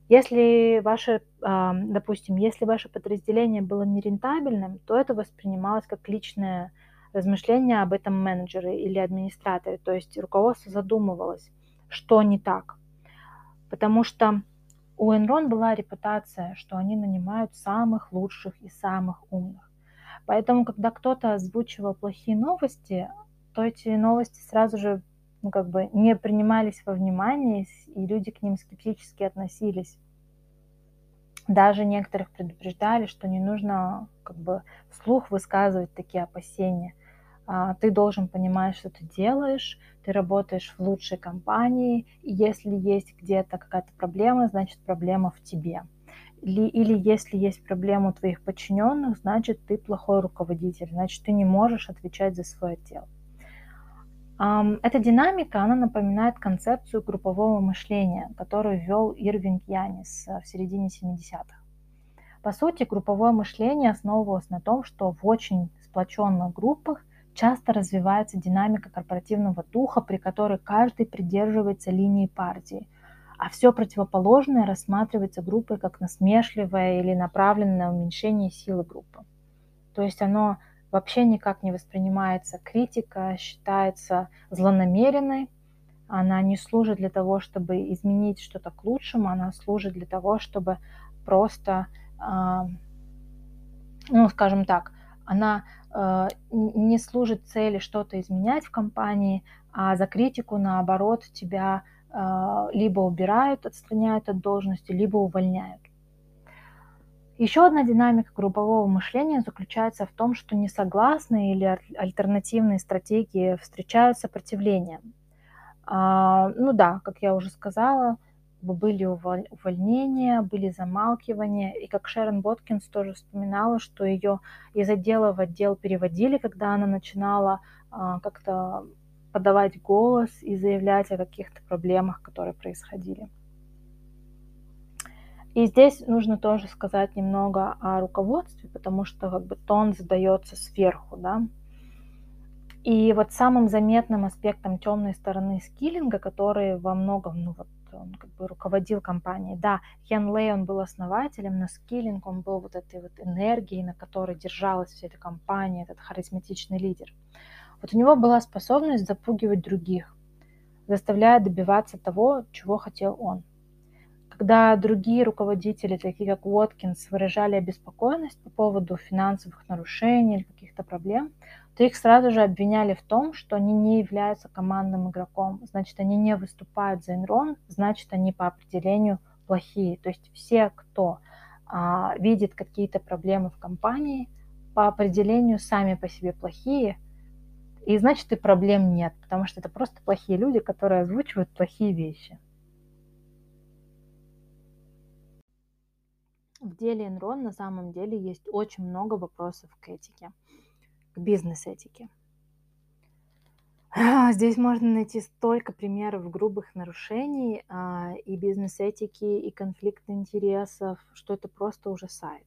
[SPEAKER 1] Если ваше, допустим, если ваше подразделение было нерентабельным, то это воспринималось как личное размышление об этом менеджере или администраторе, то есть руководство задумывалось, что не так. Потому что у Enron была репутация, что они нанимают самых лучших и самых умных. Поэтому, когда кто-то озвучивал плохие новости, то эти новости сразу же ну, как бы не принимались во внимание, и люди к ним скептически относились. Даже некоторых предупреждали, что не нужно как бы вслух высказывать такие опасения. А, ты должен понимать, что ты делаешь, ты работаешь в лучшей компании, и если есть где-то какая-то проблема, значит проблема в тебе. Или, или если есть проблема у твоих подчиненных, значит ты плохой руководитель, значит ты не можешь отвечать за свой отдел. Эта динамика, она напоминает концепцию группового мышления, которую ввел Ирвинг Янис э, в середине 70-х. По сути, групповое мышление основывалось на том, что в очень сплоченных группах часто развивается динамика корпоративного духа, при которой каждый придерживается линии партии, а все противоположное рассматривается группой как насмешливое или направленное на уменьшение силы группы. То есть оно вообще никак не воспринимается критика, считается злонамеренной, она не служит для того, чтобы изменить что-то к лучшему, она служит для того, чтобы просто, а, ну, скажем так, она а, не служит цели что-то изменять в компании, а за критику, наоборот, тебя а, либо убирают, отстраняют от должности, либо увольняют. Еще одна динамика группового мышления заключается в том, что несогласные или альтернативные стратегии встречают сопротивление. А, ну да, как я уже сказала, были увольнения, были замалкивания, и как Шерон Боткинс тоже вспоминала, что ее из отдела в отдел переводили, когда она начинала а, как-то подавать голос и заявлять о каких-то проблемах, которые происходили. И здесь нужно тоже сказать немного о руководстве, потому что как бы тон задается сверху, да. И вот самым заметным аспектом темной стороны скиллинга, который во многом, ну вот он как бы руководил компанией. Да, Хен Лей, он был основателем, но скиллинг, он был вот этой вот энергией, на которой держалась вся эта компания, этот харизматичный лидер. Вот у него была способность запугивать других, заставляя добиваться того, чего хотел он. Когда другие руководители, такие как Уоткинс, выражали обеспокоенность по поводу финансовых нарушений или каких-то проблем, то их сразу же обвиняли в том, что они не являются командным игроком, значит, они не выступают за Enron, значит, они по определению плохие. То есть все, кто а, видит какие-то проблемы в компании, по определению сами по себе плохие, и значит и проблем нет, потому что это просто плохие люди, которые озвучивают плохие вещи. В деле Enron на самом деле есть очень много вопросов к этике, к бизнес-этике. А, здесь можно найти столько примеров грубых нарушений а, и бизнес-этики, и конфликта интересов, что это просто ужасает.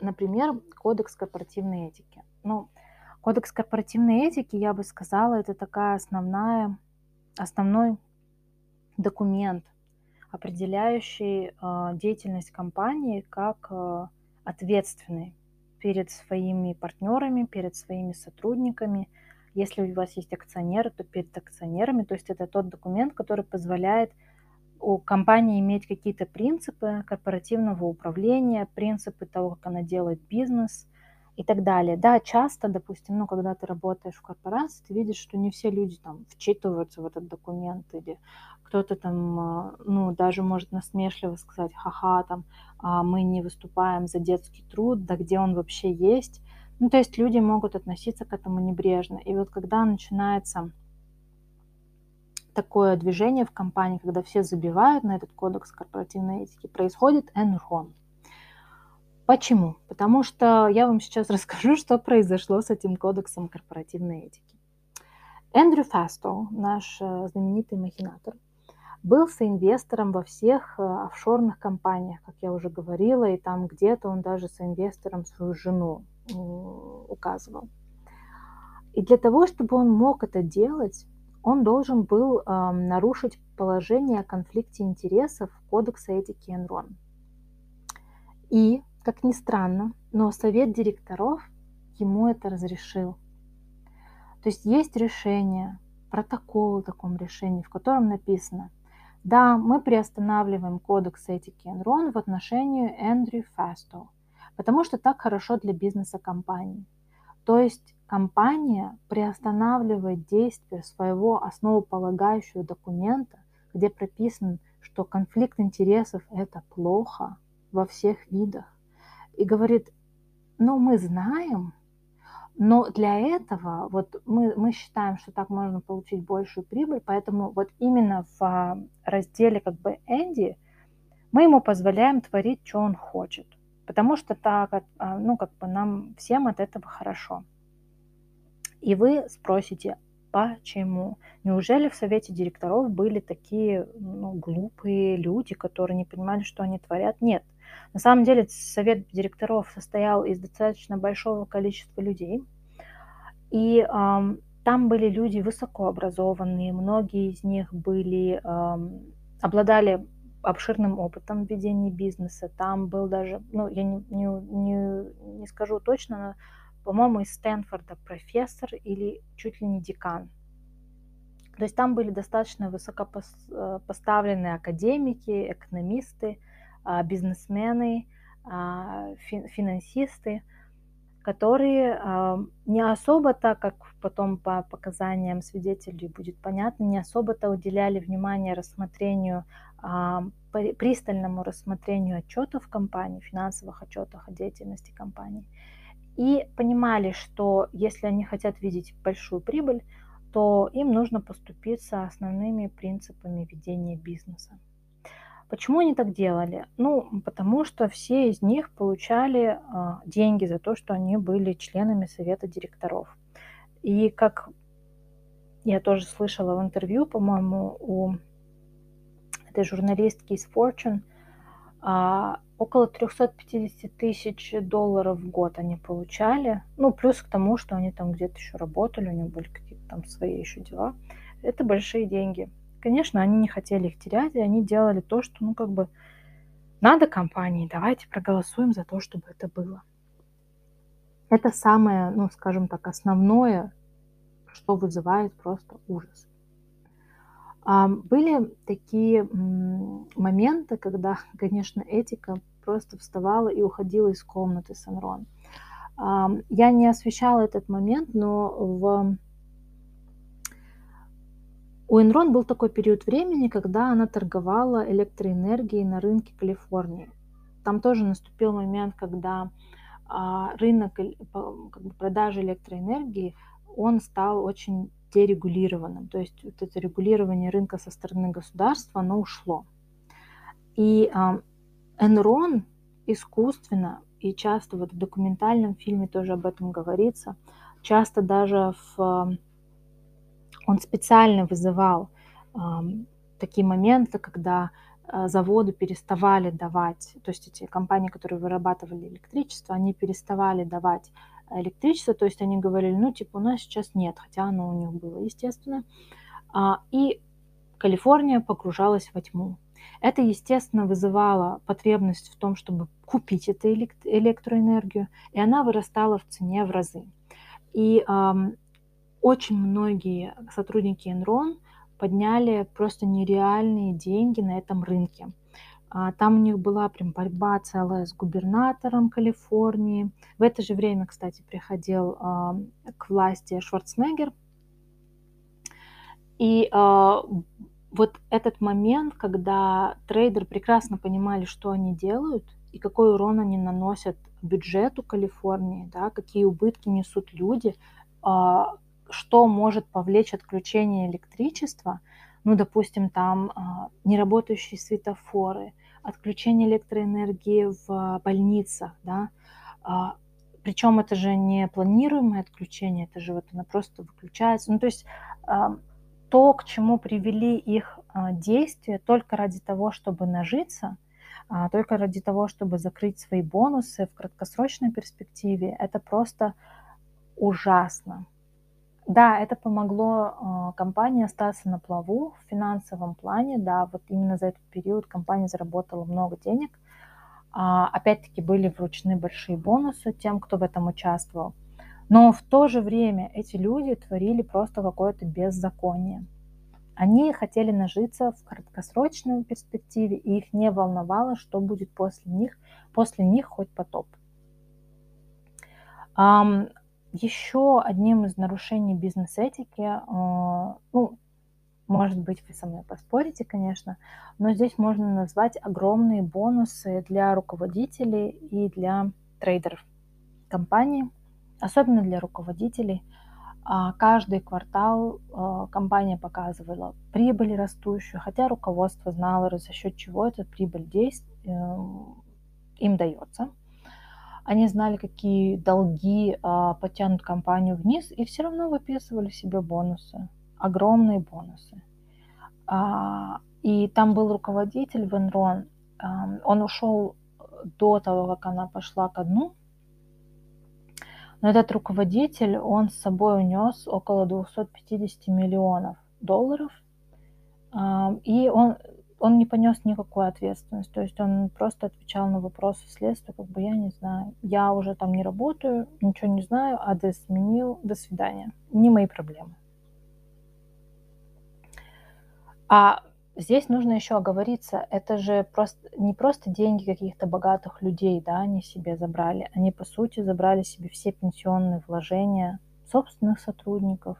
[SPEAKER 1] Например, кодекс корпоративной этики. Ну, кодекс корпоративной этики, я бы сказала, это такая основная, основной документ, определяющий а, деятельность компании как а, ответственный перед своими партнерами, перед своими сотрудниками. Если у вас есть акционеры, то перед акционерами. То есть это тот документ, который позволяет у компании иметь какие-то принципы корпоративного управления, принципы того, как она делает бизнес, и так далее. Да, часто, допустим, ну, когда ты работаешь в корпорации, ты видишь, что не все люди там вчитываются в этот документ, или кто-то там, а, ну, даже может насмешливо сказать, ха-ха, там, а мы не выступаем за детский труд, да где он вообще есть. Ну, то есть люди могут относиться к этому небрежно. И вот когда начинается такое движение в компании, когда все забивают на этот кодекс корпоративной этики, происходит энрон – Почему? Потому что я вам сейчас расскажу, что произошло с этим кодексом корпоративной этики. Эндрю Фасто, наш э, знаменитый махинатор, был соинвестором во всех э, офшорных компаниях, как я уже говорила, и там где-то он даже соинвестором свою жену указывал. И для того, чтобы он мог это делать, он должен был э, нарушить положение о конфликте интересов Кодекса этики Энрон. И, как ни странно, но совет директоров ему это разрешил. То есть есть решение, протокол о таком решении, в котором написано, да, мы приостанавливаем кодекс этики Enron в отношении Эндрю Фасто, потому что так хорошо для бизнеса компании. То есть компания приостанавливает действие своего основополагающего документа, где прописано, что конфликт интересов – это плохо во всех видах. И говорит, ну мы знаем, но для этого вот мы, мы считаем, что так можно получить большую прибыль, поэтому вот именно в а, разделе как бы Энди мы ему позволяем творить, что он хочет. Потому что так, а, ну, как бы нам всем от этого хорошо. И вы спросите, почему? Неужели в совете директоров были такие ну, глупые люди, которые не понимали, что они творят? Нет. На самом деле совет директоров состоял из достаточно большого количества людей, и э, там были люди высокообразованные, многие из них были, э, обладали обширным опытом ведения бизнеса. Там был даже, ну, я не, не, не, не скажу точно, но, по-моему, из Стэнфорда профессор или чуть ли не декан. То есть там были достаточно высокопоставленные э, академики, экономисты, бизнесмены, а, финансисты, которые а, не особо-то, как потом по показаниям свидетелей будет понятно, не особо-то уделяли внимание рассмотрению, пристальному рассмотрению отчетов компании, финансовых отчетах о деятельности компании. И понимали, что если они хотят видеть большую прибыль, то им нужно поступиться основными принципами ведения бизнеса. Почему они так делали? Ну, потому что все из них получали а, деньги за то, что они были членами совета директоров. И как я тоже слышала в интервью, по-моему, у этой журналистки из Fortune, а, около 350 тысяч долларов в год они получали. Ну, плюс к тому, что они там где-то еще работали, у них были какие-то там свои еще дела. Это большие деньги. Конечно, они не хотели их терять, и они делали то, что, ну, как бы, надо компании, давайте проголосуем за то, чтобы это было. Это самое, ну, скажем так, основное, что вызывает просто ужас. Были такие моменты, когда, конечно, этика просто вставала и уходила из комнаты с Энрон. Я не освещала этот момент, но в у Enron был такой период времени, когда она торговала электроэнергией на рынке Калифорнии. Там тоже наступил момент, когда а, рынок как бы, продажи электроэнергии, он стал очень дерегулированным. То есть вот это регулирование рынка со стороны государства, оно ушло. И а, Enron искусственно, и часто вот в документальном фильме тоже об этом говорится, часто даже в он специально вызывал э, такие моменты, когда э, заводы переставали давать, то есть эти компании, которые вырабатывали электричество, они переставали давать электричество, то есть они говорили, ну, типа, у нас сейчас нет, хотя оно у них было, естественно. А, и Калифорния погружалась во тьму. Это, естественно, вызывало потребность в том, чтобы купить эту электроэнергию, и она вырастала в цене в разы. И очень многие сотрудники Enron подняли просто нереальные деньги на этом рынке. А, там у них была прям борьба целая с губернатором Калифорнии. В это же время, кстати, приходил а, к власти Шварценеггер. И а, вот этот момент, когда трейдеры прекрасно понимали, что они делают и какой урон они наносят бюджету Калифорнии, да, какие убытки несут люди, что может повлечь отключение электричества, ну, допустим, там а, неработающие светофоры, отключение электроэнергии в больницах, да, а, причем это же не планируемое отключение, это же вот она просто выключается. Ну, то есть то, к чему привели их а, действия только ради того, чтобы нажиться, а, только ради того, чтобы закрыть свои бонусы в краткосрочной перспективе, это просто ужасно. Да, это помогло а, компании остаться на плаву в финансовом плане. Да, вот именно за этот период компания заработала много денег. Опять-таки были вручены большие бонусы тем, кто в этом участвовал. Но в то же время эти люди творили просто какое-то беззаконие. Они хотели нажиться в краткосрочной перспективе, и их не волновало, что будет после них, после них хоть потоп. Еще одним из нарушений бизнес-этики, а, ну, может быть, вы со мной поспорите, конечно, но здесь можно назвать огромные бонусы для руководителей и для трейдеров компании – особенно для руководителей. А, каждый квартал а, компания показывала прибыль растущую, хотя руководство знало, за счет чего эта прибыль действует, эм, им дается. Они знали, какие долги а, потянут компанию вниз, и все равно выписывали себе бонусы, огромные бонусы. И там был руководитель Венрон, он ушел до того, как она пошла ко дну, но этот руководитель, он с собой унес около 250 миллионов долларов, и он, он не понес никакую ответственность. То есть он просто отвечал на вопросы следствия, как бы я не знаю, я уже там не работаю, ничего не знаю, адрес сменил, до свидания. Не мои проблемы. А Здесь нужно еще оговориться, это же просто не просто деньги каких-то богатых людей, да, они себе забрали, они по сути забрали себе все пенсионные вложения собственных сотрудников,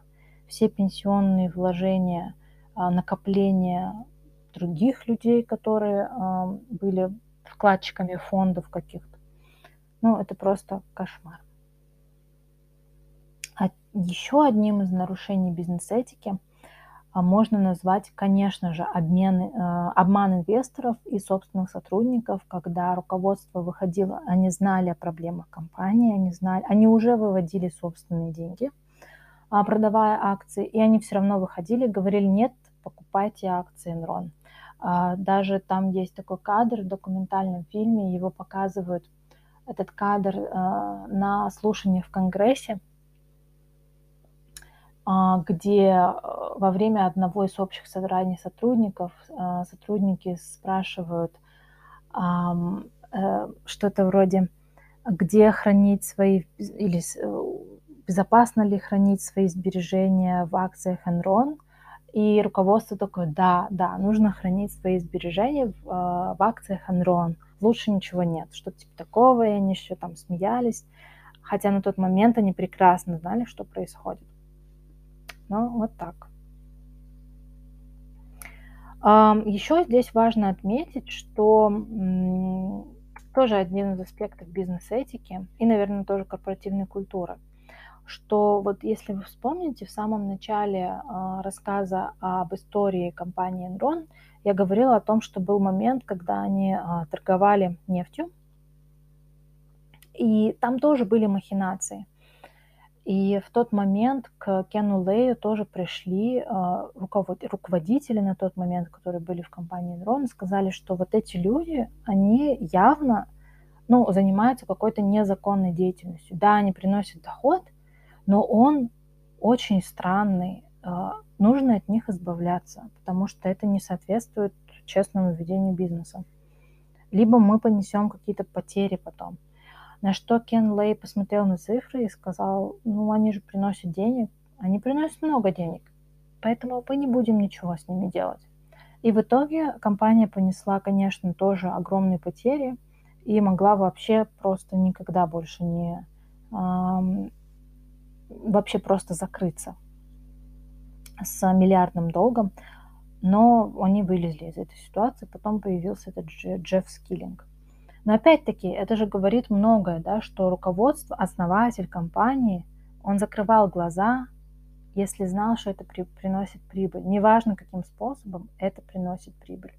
[SPEAKER 1] все пенсионные вложения, а, накопления других людей, которые были вкладчиками фондов каких-то. Ну, это просто кошмар. А еще одним из нарушений бизнес-этики – а можно назвать, конечно же, обмен, э, обман инвесторов и собственных сотрудников, когда руководство выходило, они знали о проблемах компании, они, знали, они уже выводили собственные деньги, а, продавая акции, и они все равно выходили, говорили, нет, покупайте акции Enron. А, даже там есть такой кадр в документальном фильме, его показывают, этот кадр э, на слушании в Конгрессе, а, где э, во время одного из общих собраний сотрудников э, сотрудники спрашивают э, что-то вроде, где хранить свои, или безопасно ли хранить свои сбережения в акциях Enron, и руководство такое, да, да, нужно хранить свои сбережения в, в акциях Enron, лучше ничего нет, что-то типа такого, и они еще там смеялись, хотя на тот момент они прекрасно знали, что происходит. Ну, вот так. Еще здесь важно отметить, что тоже один из аспектов бизнес-этики и, наверное, тоже корпоративной культуры, что вот если вы вспомните, в самом начале а, рассказа об истории компании Enron я говорила о том, что был момент, когда они а, торговали нефтью, и там тоже были махинации – и в тот момент к Кену Лею тоже пришли э, руководители на тот момент, которые были в компании Enron, сказали, что вот эти люди, они явно ну, занимаются какой-то незаконной деятельностью. Да, они приносят доход, но он очень странный. Э, нужно от них избавляться, потому что это не соответствует честному ведению бизнеса. Либо мы понесем какие-то потери потом. На что Кен Лей посмотрел на цифры и сказал, ну они же приносят денег, они приносят много денег, поэтому мы не будем ничего с ними делать. И в итоге компания понесла, конечно, тоже огромные потери и могла вообще просто никогда больше не вообще просто закрыться с миллиардным долгом. Но они вылезли из этой ситуации, потом появился этот Джефф Скиллинг. Но опять-таки, это же говорит многое, да, что руководство, основатель компании, он закрывал глаза, если знал, что это при, приносит прибыль. Неважно, каким способом это приносит прибыль.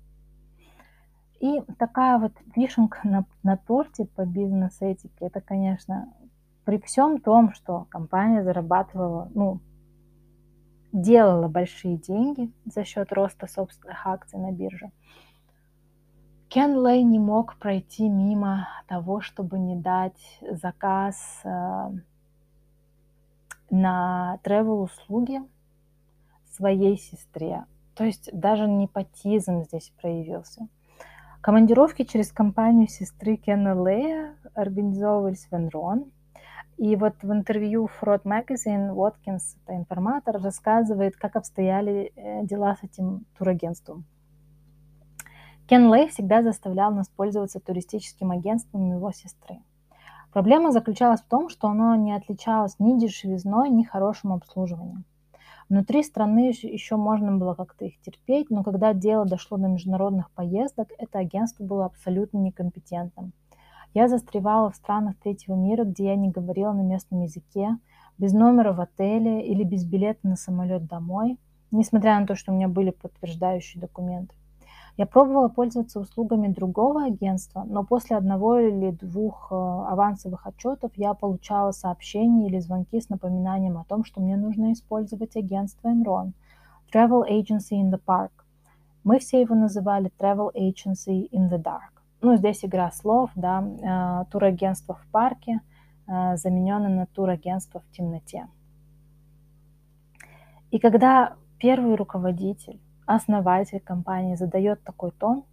[SPEAKER 1] И такая вот вишенка на, на торте по бизнес-этике, это, конечно, при всем том, что компания зарабатывала, ну, делала большие деньги за счет роста собственных акций на бирже, Кен Лей не мог пройти мимо того, чтобы не дать заказ э, на travel услуги своей сестре. То есть даже непотизм здесь проявился. Командировки через компанию сестры Кена Лея организовывались в Энрон. И вот в интервью Fraud Magazine Уоткинс, это информатор, рассказывает, как обстояли э, дела с этим турагентством. Кен Лей всегда заставлял нас пользоваться туристическим агентством его сестры. Проблема заключалась в том, что оно не отличалось ни дешевизной, ни хорошим обслуживанием. Внутри страны еще можно было как-то их терпеть, но когда дело дошло до международных поездок, это агентство было абсолютно некомпетентным. Я застревала в странах третьего мира, где я не говорила на местном языке, без номера в отеле или без билета на самолет домой, несмотря на то, что у меня были подтверждающие документы. Я пробовала пользоваться услугами другого агентства, но после одного или двух э, авансовых отчетов я получала сообщения или звонки с напоминанием о том, что мне нужно использовать агентство Enron, Travel Agency in the Park. Мы все его называли Travel Agency in the Dark. Ну, здесь игра слов, да, э, турагентство в парке э, заменено на турагентство в темноте. И когда первый руководитель основатель компании задает такой тон,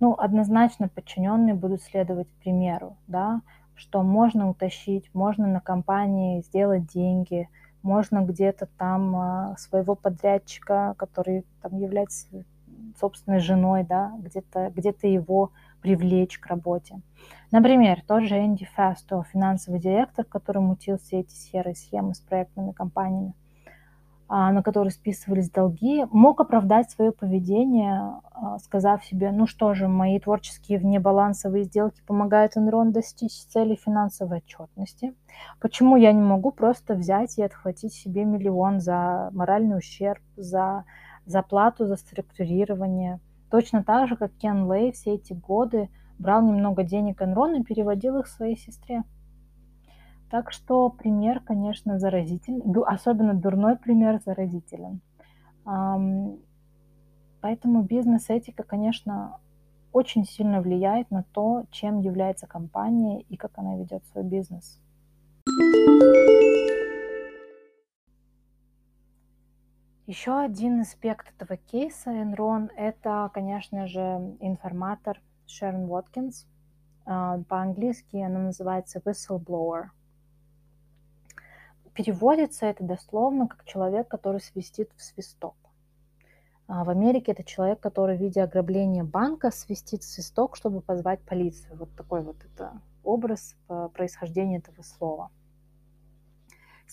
[SPEAKER 1] ну, однозначно подчиненные будут следовать примеру, да, что можно утащить, можно на компании сделать деньги, можно где-то там а, своего подрядчика, который там является собственной женой, да, где-то где его привлечь к работе. Например, тот же Энди Фасто, финансовый директор, который мутил все эти серые схемы с проектными компаниями. А, на который списывались долги, мог оправдать свое поведение, а, сказав себе, ну что же, мои творческие внебалансовые сделки помогают Enron достичь цели финансовой отчетности. Почему я не могу просто взять и отхватить себе миллион за моральный ущерб, за заплату, за структурирование? Точно так же, как Кен Лей все эти годы брал немного денег Enron и переводил их своей сестре. Так что пример, конечно, заразителен, особенно дурной пример заразителен. Поэтому бизнес-этика, конечно, очень сильно влияет на то, чем является компания и как она ведет свой бизнес. Еще один аспект этого кейса Enron – это, конечно же, информатор Шерон Уоткинс. А, по-английски она называется whistleblower – Переводится это дословно как человек, который свистит в свисток. А в Америке это человек, который в виде ограбления банка свистит в свисток, чтобы позвать полицию. Вот такой вот это образ происхождения этого слова.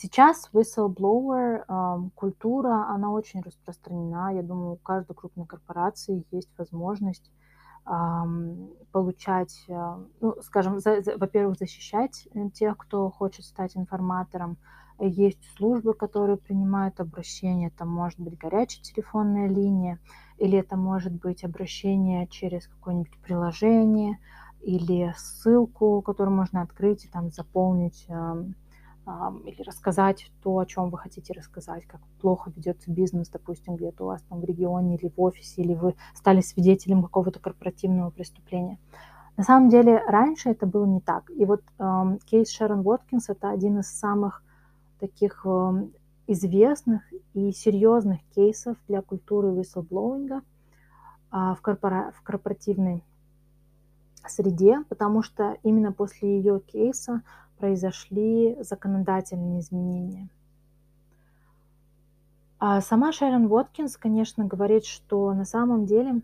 [SPEAKER 1] Сейчас whistleblower э, культура, она очень распространена. Я думаю, у каждой крупной корпорации есть возможность э, получать, э, ну, скажем, за, за, во-первых, защищать тех, кто хочет стать информатором, есть службы, которые принимают обращения. Это может быть горячая телефонная линия, или это может быть обращение через какое-нибудь приложение, или ссылку, которую можно открыть и там заполнить или рассказать то, о чем вы хотите рассказать, как плохо ведется бизнес, допустим, где-то у вас там в регионе или в офисе, или вы стали свидетелем какого-то корпоративного преступления. На самом деле раньше это было не так. И вот эм, кейс Шерон Уоткинс это один из самых таких эм, известных и серьезных кейсов для культуры whistleblowing а, в, корпора... в корпоративной среде, потому что именно после ее кейса произошли законодательные изменения. А сама Шерон Уоткинс, конечно, говорит, что на самом деле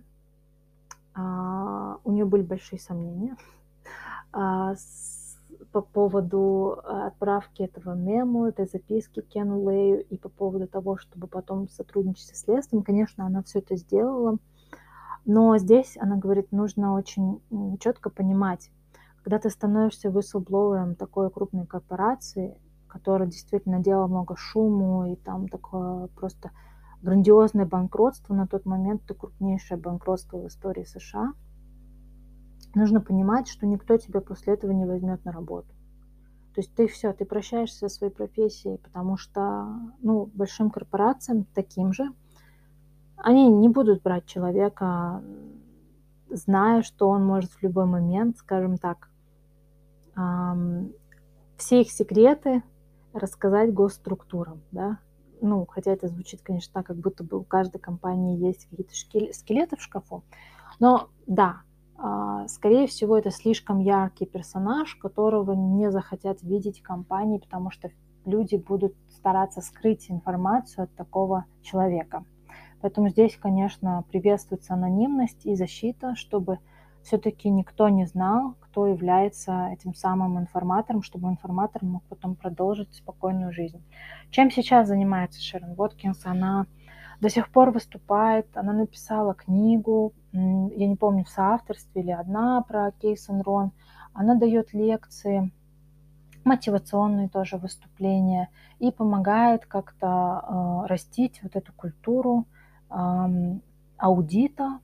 [SPEAKER 1] а, у нее были большие сомнения а, по поводу отправки этого мему, этой записки Кену Лею и по поводу того, чтобы потом сотрудничать со следствием. Конечно, она все это сделала, но здесь, она говорит, нужно очень четко понимать, когда ты становишься whistleбловером такой крупной корпорации, которая действительно делала много шуму, и там такое просто грандиозное банкротство, на тот момент это крупнейшее банкротство в истории США – нужно понимать, что никто тебя после этого не возьмет на работу. То есть ты все, ты прощаешься со своей профессией, потому что, ну, большим корпорациям таким же, они не будут брать человека, зная, что он может в любой момент, скажем так, все их секреты рассказать госструктурам, да, ну, хотя это звучит, конечно, так, как будто бы у каждой компании есть какие-то скелеты в шкафу, но да, а, скорее всего, это слишком яркий персонаж, которого не захотят видеть компании, потому что люди будут стараться скрыть информацию от такого человека. Поэтому здесь, конечно, приветствуется анонимность и защита, чтобы все-таки никто не знал, кто является этим самым информатором, чтобы информатор мог потом продолжить спокойную жизнь. Чем сейчас занимается Шерон Воткинс? Она до сих пор выступает, она написала книгу, я не помню, в соавторстве или одна про Кейс Энрон. Она дает лекции, мотивационные тоже выступления и помогает как-то э, растить вот эту культуру э, аудита,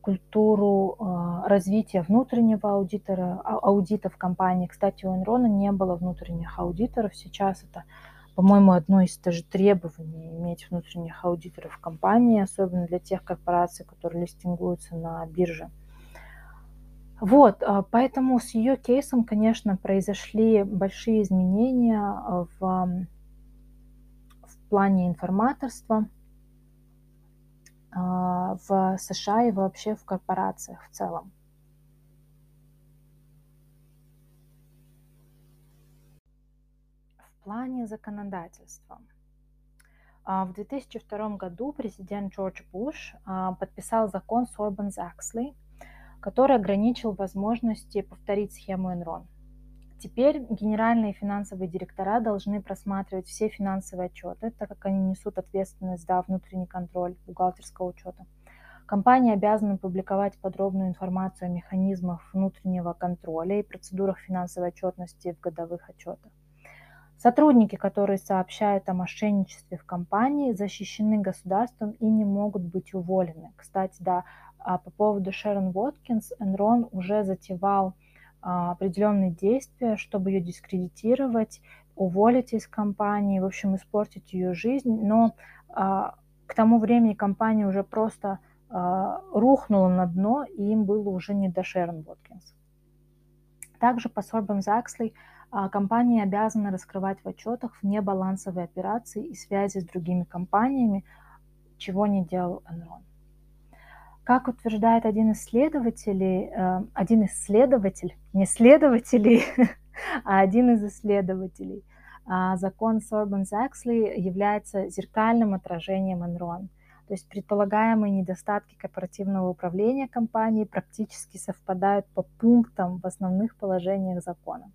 [SPEAKER 1] культуру э, развития внутреннего аудитора, а, аудита в компании. Кстати, у Enron не было внутренних аудиторов, сейчас это по-моему, одно из даже требований иметь внутренних аудиторов в компании, особенно для тех корпораций, которые листингуются на бирже. Вот, а, поэтому с ее кейсом, конечно, произошли большие изменения в, в плане информаторства а, в США и вообще в корпорациях в целом. плане законодательства. А, в 2002 году президент Джордж Буш а, подписал закон Сорбанс-Аксли, который ограничил возможности повторить схему Enron. Теперь генеральные финансовые директора должны просматривать все финансовые отчеты, так как они несут ответственность за внутренний контроль бухгалтерского учета. Компании обязаны публиковать подробную информацию о механизмах внутреннего контроля и процедурах финансовой отчетности в годовых отчетах. Сотрудники, которые сообщают о мошенничестве в компании, защищены государством и не могут быть уволены. Кстати, да, а, по поводу Шерон Уоткинс, Энрон уже затевал определенные действия, чтобы ее дискредитировать, уволить из компании, в общем, испортить ее жизнь. Но а, к тому времени компания уже просто рухнула на дно, и им было уже не до Шерон Уоткинс. Также по Сорбам Заксли а компании обязаны раскрывать в отчетах внебалансовые операции и связи с другими компаниями, чего не делал Enron. Как утверждает один исследователь, э, один исследователь, не следователей, а один из исследователей, а закон Сорбан-Заксли является зеркальным отражением Enron. То есть предполагаемые недостатки корпоративного управления компанией практически совпадают по пунктам в основных положениях закона.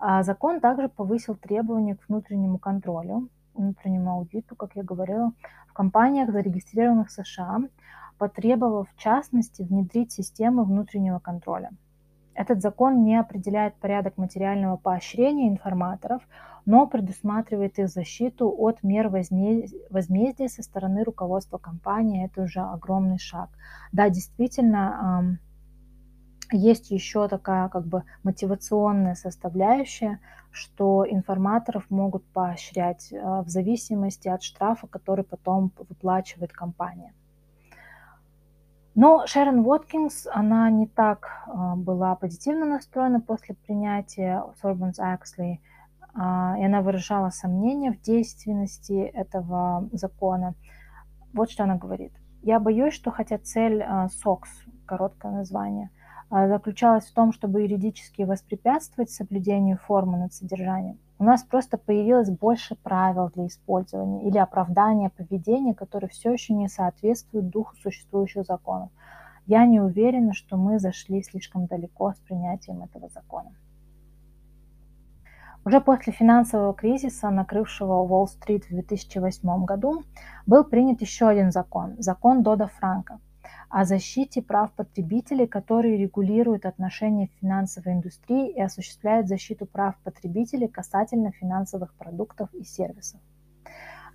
[SPEAKER 1] А закон также повысил требования к внутреннему контролю, внутреннему аудиту, как я говорила, в компаниях, зарегистрированных в США, потребовав в частности внедрить системы внутреннего контроля. Этот закон не определяет порядок материального поощрения информаторов, но предусматривает их защиту от мер возмездия со стороны руководства компании. Это уже огромный шаг. Да, действительно, есть еще такая как бы мотивационная составляющая, что информаторов могут поощрять э, в зависимости от штрафа, который потом выплачивает компания. Но Шерон Уоткинс, она не так э, была позитивно настроена после принятия Сорбанс-Аксли, а, и она выражала сомнения в действенности этого закона. Вот что она говорит. «Я боюсь, что хотя цель SOX, э, короткое название – а, заключалась в том, чтобы юридически воспрепятствовать соблюдению формы над содержанием. У нас просто появилось больше правил для использования или оправдания поведения, которые все еще не соответствуют духу существующих законов. Я не уверена, что мы зашли слишком далеко с принятием этого закона. Уже после финансового кризиса, накрывшего Уолл-стрит в 2008 году, был принят еще один закон – закон Дода Франка – о защите прав потребителей, который регулирует отношения в финансовой индустрии и осуществляет защиту прав потребителей касательно финансовых продуктов и сервисов.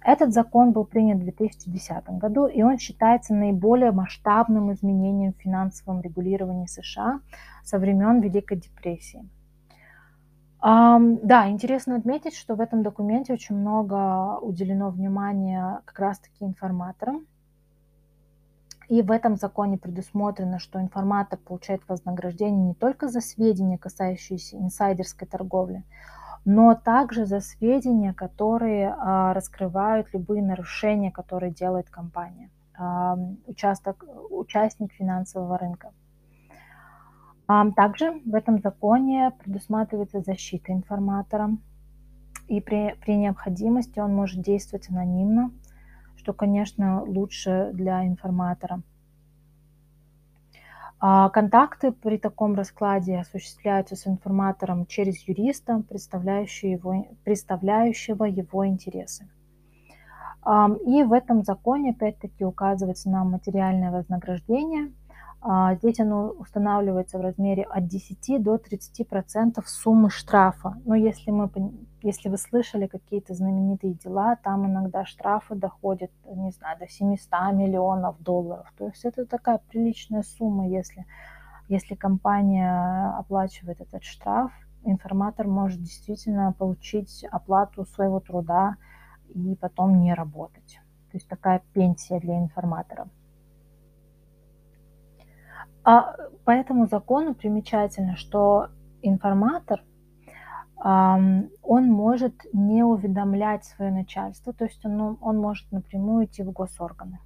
[SPEAKER 1] Этот закон был принят в 2010 году, и он считается наиболее масштабным изменением в финансовом регулировании США со времен Великой депрессии. Да, интересно отметить, что в этом документе очень много уделено внимания как раз-таки информаторам. И в этом законе предусмотрено, что информатор получает вознаграждение не только за сведения, касающиеся инсайдерской торговли, но также за сведения, которые а, раскрывают любые нарушения, которые делает компания, а, участок, участник финансового рынка. А, также в этом законе предусматривается защита информатора, и при, при необходимости он может действовать анонимно, что, конечно, лучше для информатора. А, контакты при таком раскладе осуществляются с информатором через юриста, представляющего его, представляющего его интересы. И в этом законе опять-таки указывается на материальное вознаграждение – здесь оно устанавливается в размере от 10 до 30% суммы штрафа. Но если, мы, если вы слышали какие-то знаменитые дела, там иногда штрафы доходят, не знаю, до 700 миллионов долларов. То есть это такая приличная сумма, если, если компания оплачивает этот штраф, информатор может действительно получить оплату своего труда и потом не работать. То есть такая пенсия для информатора. А по этому закону примечательно, что информатор, он может не уведомлять свое начальство, то есть он, он может напрямую идти в госорганы.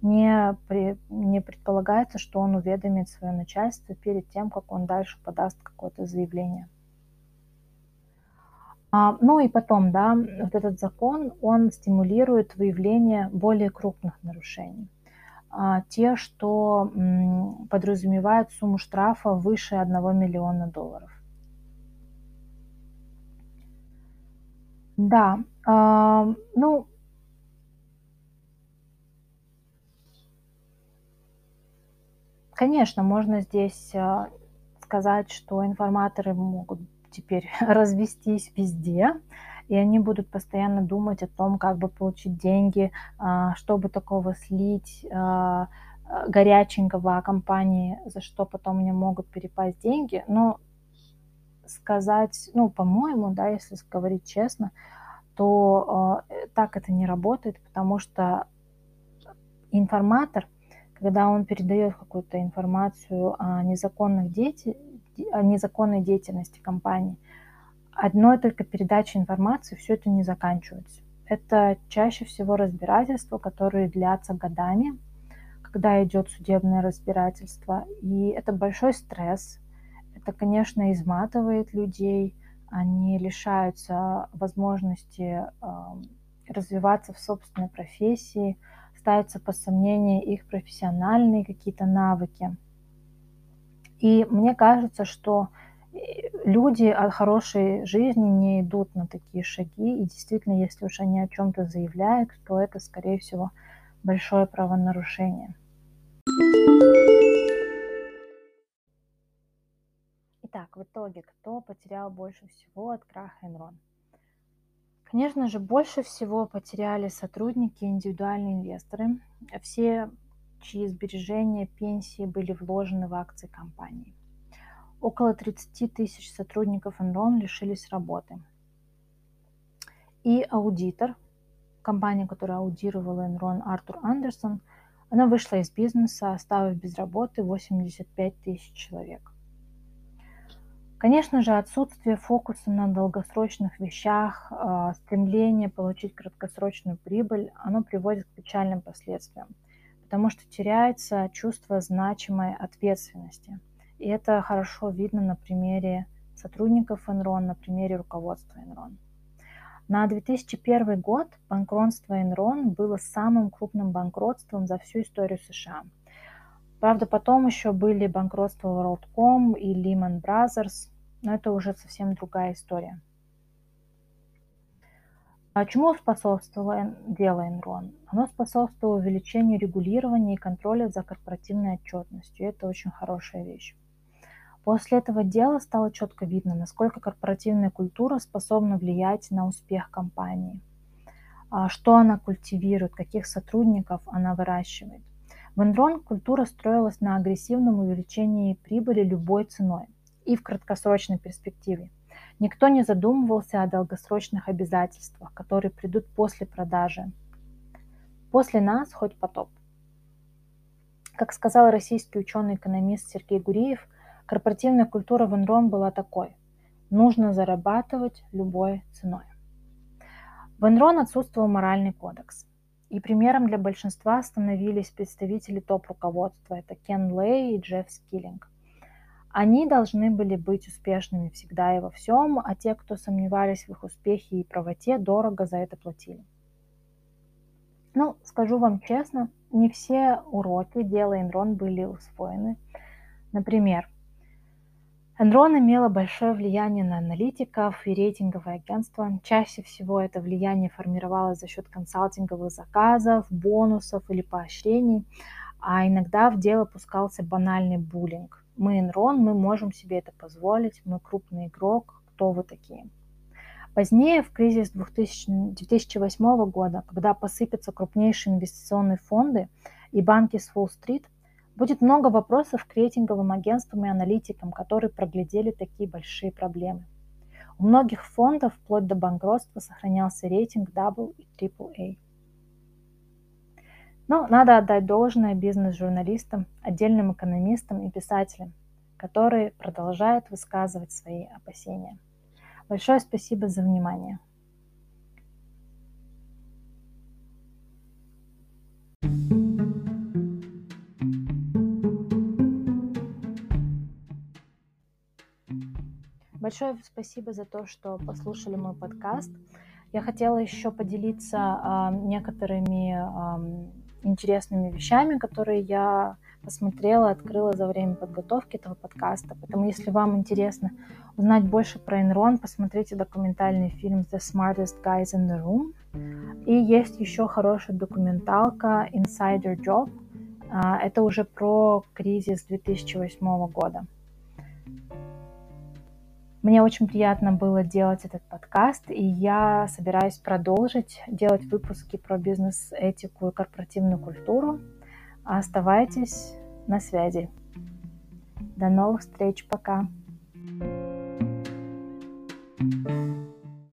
[SPEAKER 1] Не, при, не предполагается, что он уведомит свое начальство перед тем, как он дальше подаст какое-то заявление. А, ну и потом, да, вот этот закон, он стимулирует выявление более крупных нарушений. А, те, что подразумевают сумму штрафа выше 1 миллиона долларов. Да, а, ну, конечно, можно здесь а, сказать, что информаторы могут теперь развестись везде, и они будут постоянно думать о том, как бы получить деньги, а, чтобы такого слить а, горяченького о компании, за что потом мне могут перепасть деньги. Но сказать, ну, по-моему, да, если говорить честно, то э, так это не работает, потому что информатор, когда он передает какую-то информацию о незаконных дети, о незаконной деятельности компании, одной только передачей информации все это не заканчивается. Это чаще всего разбирательства, которые длятся годами, когда идет судебное разбирательство. И это большой стресс. Это, конечно, изматывает людей. Они лишаются возможности э, развиваться в собственной профессии, ставятся под сомнение их профессиональные какие-то навыки. И мне кажется, что люди от хорошей жизни не идут на такие шаги, и действительно, если уж они о чем-то заявляют, то это, скорее всего, большое правонарушение. Итак, в итоге, кто потерял больше всего от краха Enron? Конечно же, больше всего потеряли сотрудники и индивидуальные инвесторы, все, чьи сбережения, пенсии были вложены в акции компании. Около 30 тысяч сотрудников Enron лишились работы. И аудитор, компания, которая аудировала Enron, Артур Андерсон, она вышла из бизнеса, оставив без работы 85 тысяч человек. Конечно же, отсутствие фокуса на долгосрочных вещах, а, стремление получить краткосрочную прибыль, оно приводит к печальным последствиям, потому что теряется чувство значимой ответственности – и это хорошо видно на примере сотрудников Enron, на примере руководства Enron. На 2001 год банкротство Enron было самым крупным банкротством за всю историю США. Правда, потом еще были банкротства WorldCom и Lehman Brothers, но это уже совсем другая история. А чему способствовало дело Enron? Оно способствовало увеличению регулирования и контроля за корпоративной отчетностью. Это очень хорошая вещь. После этого дела стало четко видно, насколько корпоративная культура способна влиять на успех компании. а, что она культивирует, каких сотрудников она выращивает. В Enron культура строилась на агрессивном увеличении прибыли любой ценой и в краткосрочной перспективе. Никто не задумывался о долгосрочных обязательствах, которые придут после продажи. После нас хоть потоп. Как сказал российский ученый-экономист Сергей Гуриев, корпоративная культура в Enron была такой. Нужно зарабатывать любой ценой. В Enron отсутствовал моральный кодекс. И примером для большинства становились представители топ-руководства. Это Кен Лей и Джефф Скиллинг. Они должны были быть успешными всегда и во всем, а те, кто сомневались в их успехе и правоте, дорого за это платили. Ну, скажу вам честно, не все уроки дела Enron были усвоены. Например, Enron имела большое влияние на аналитиков и рейтинговые агентства. Чаще всего это влияние формировалось за счет консалтинговых заказов, бонусов или поощрений, а иногда в дело пускался банальный буллинг. Мы Enron, мы можем себе это позволить, мы крупный игрок, кто вы такие? Позднее, в кризис 2000, 2008 года, когда посыпятся крупнейшие инвестиционные фонды и банки с Уолл-стрит, будет много вопросов к рейтинговым агентствам и аналитикам, которые проглядели такие большие проблемы. У многих фондов вплоть до банкротства сохранялся рейтинг AA и AAA. Но надо отдать должное бизнес-журналистам, отдельным экономистам и писателям, которые продолжают высказывать свои опасения. Большое спасибо за внимание. Большое спасибо за то, что послушали мой подкаст. Я хотела еще поделиться э, некоторыми э, интересными вещами, которые я посмотрела, открыла за время подготовки этого подкаста. Поэтому, если вам интересно узнать больше про Enron, посмотрите документальный фильм The Smartest Guys in the Room. И есть еще хорошая документалка Insider Job. А, это уже про кризис 2008 года. Мне очень приятно было делать этот подкаст, и я собираюсь продолжить делать выпуски про бизнес-этику и корпоративную культуру. Оставайтесь на связи. До новых встреч, пока. thank you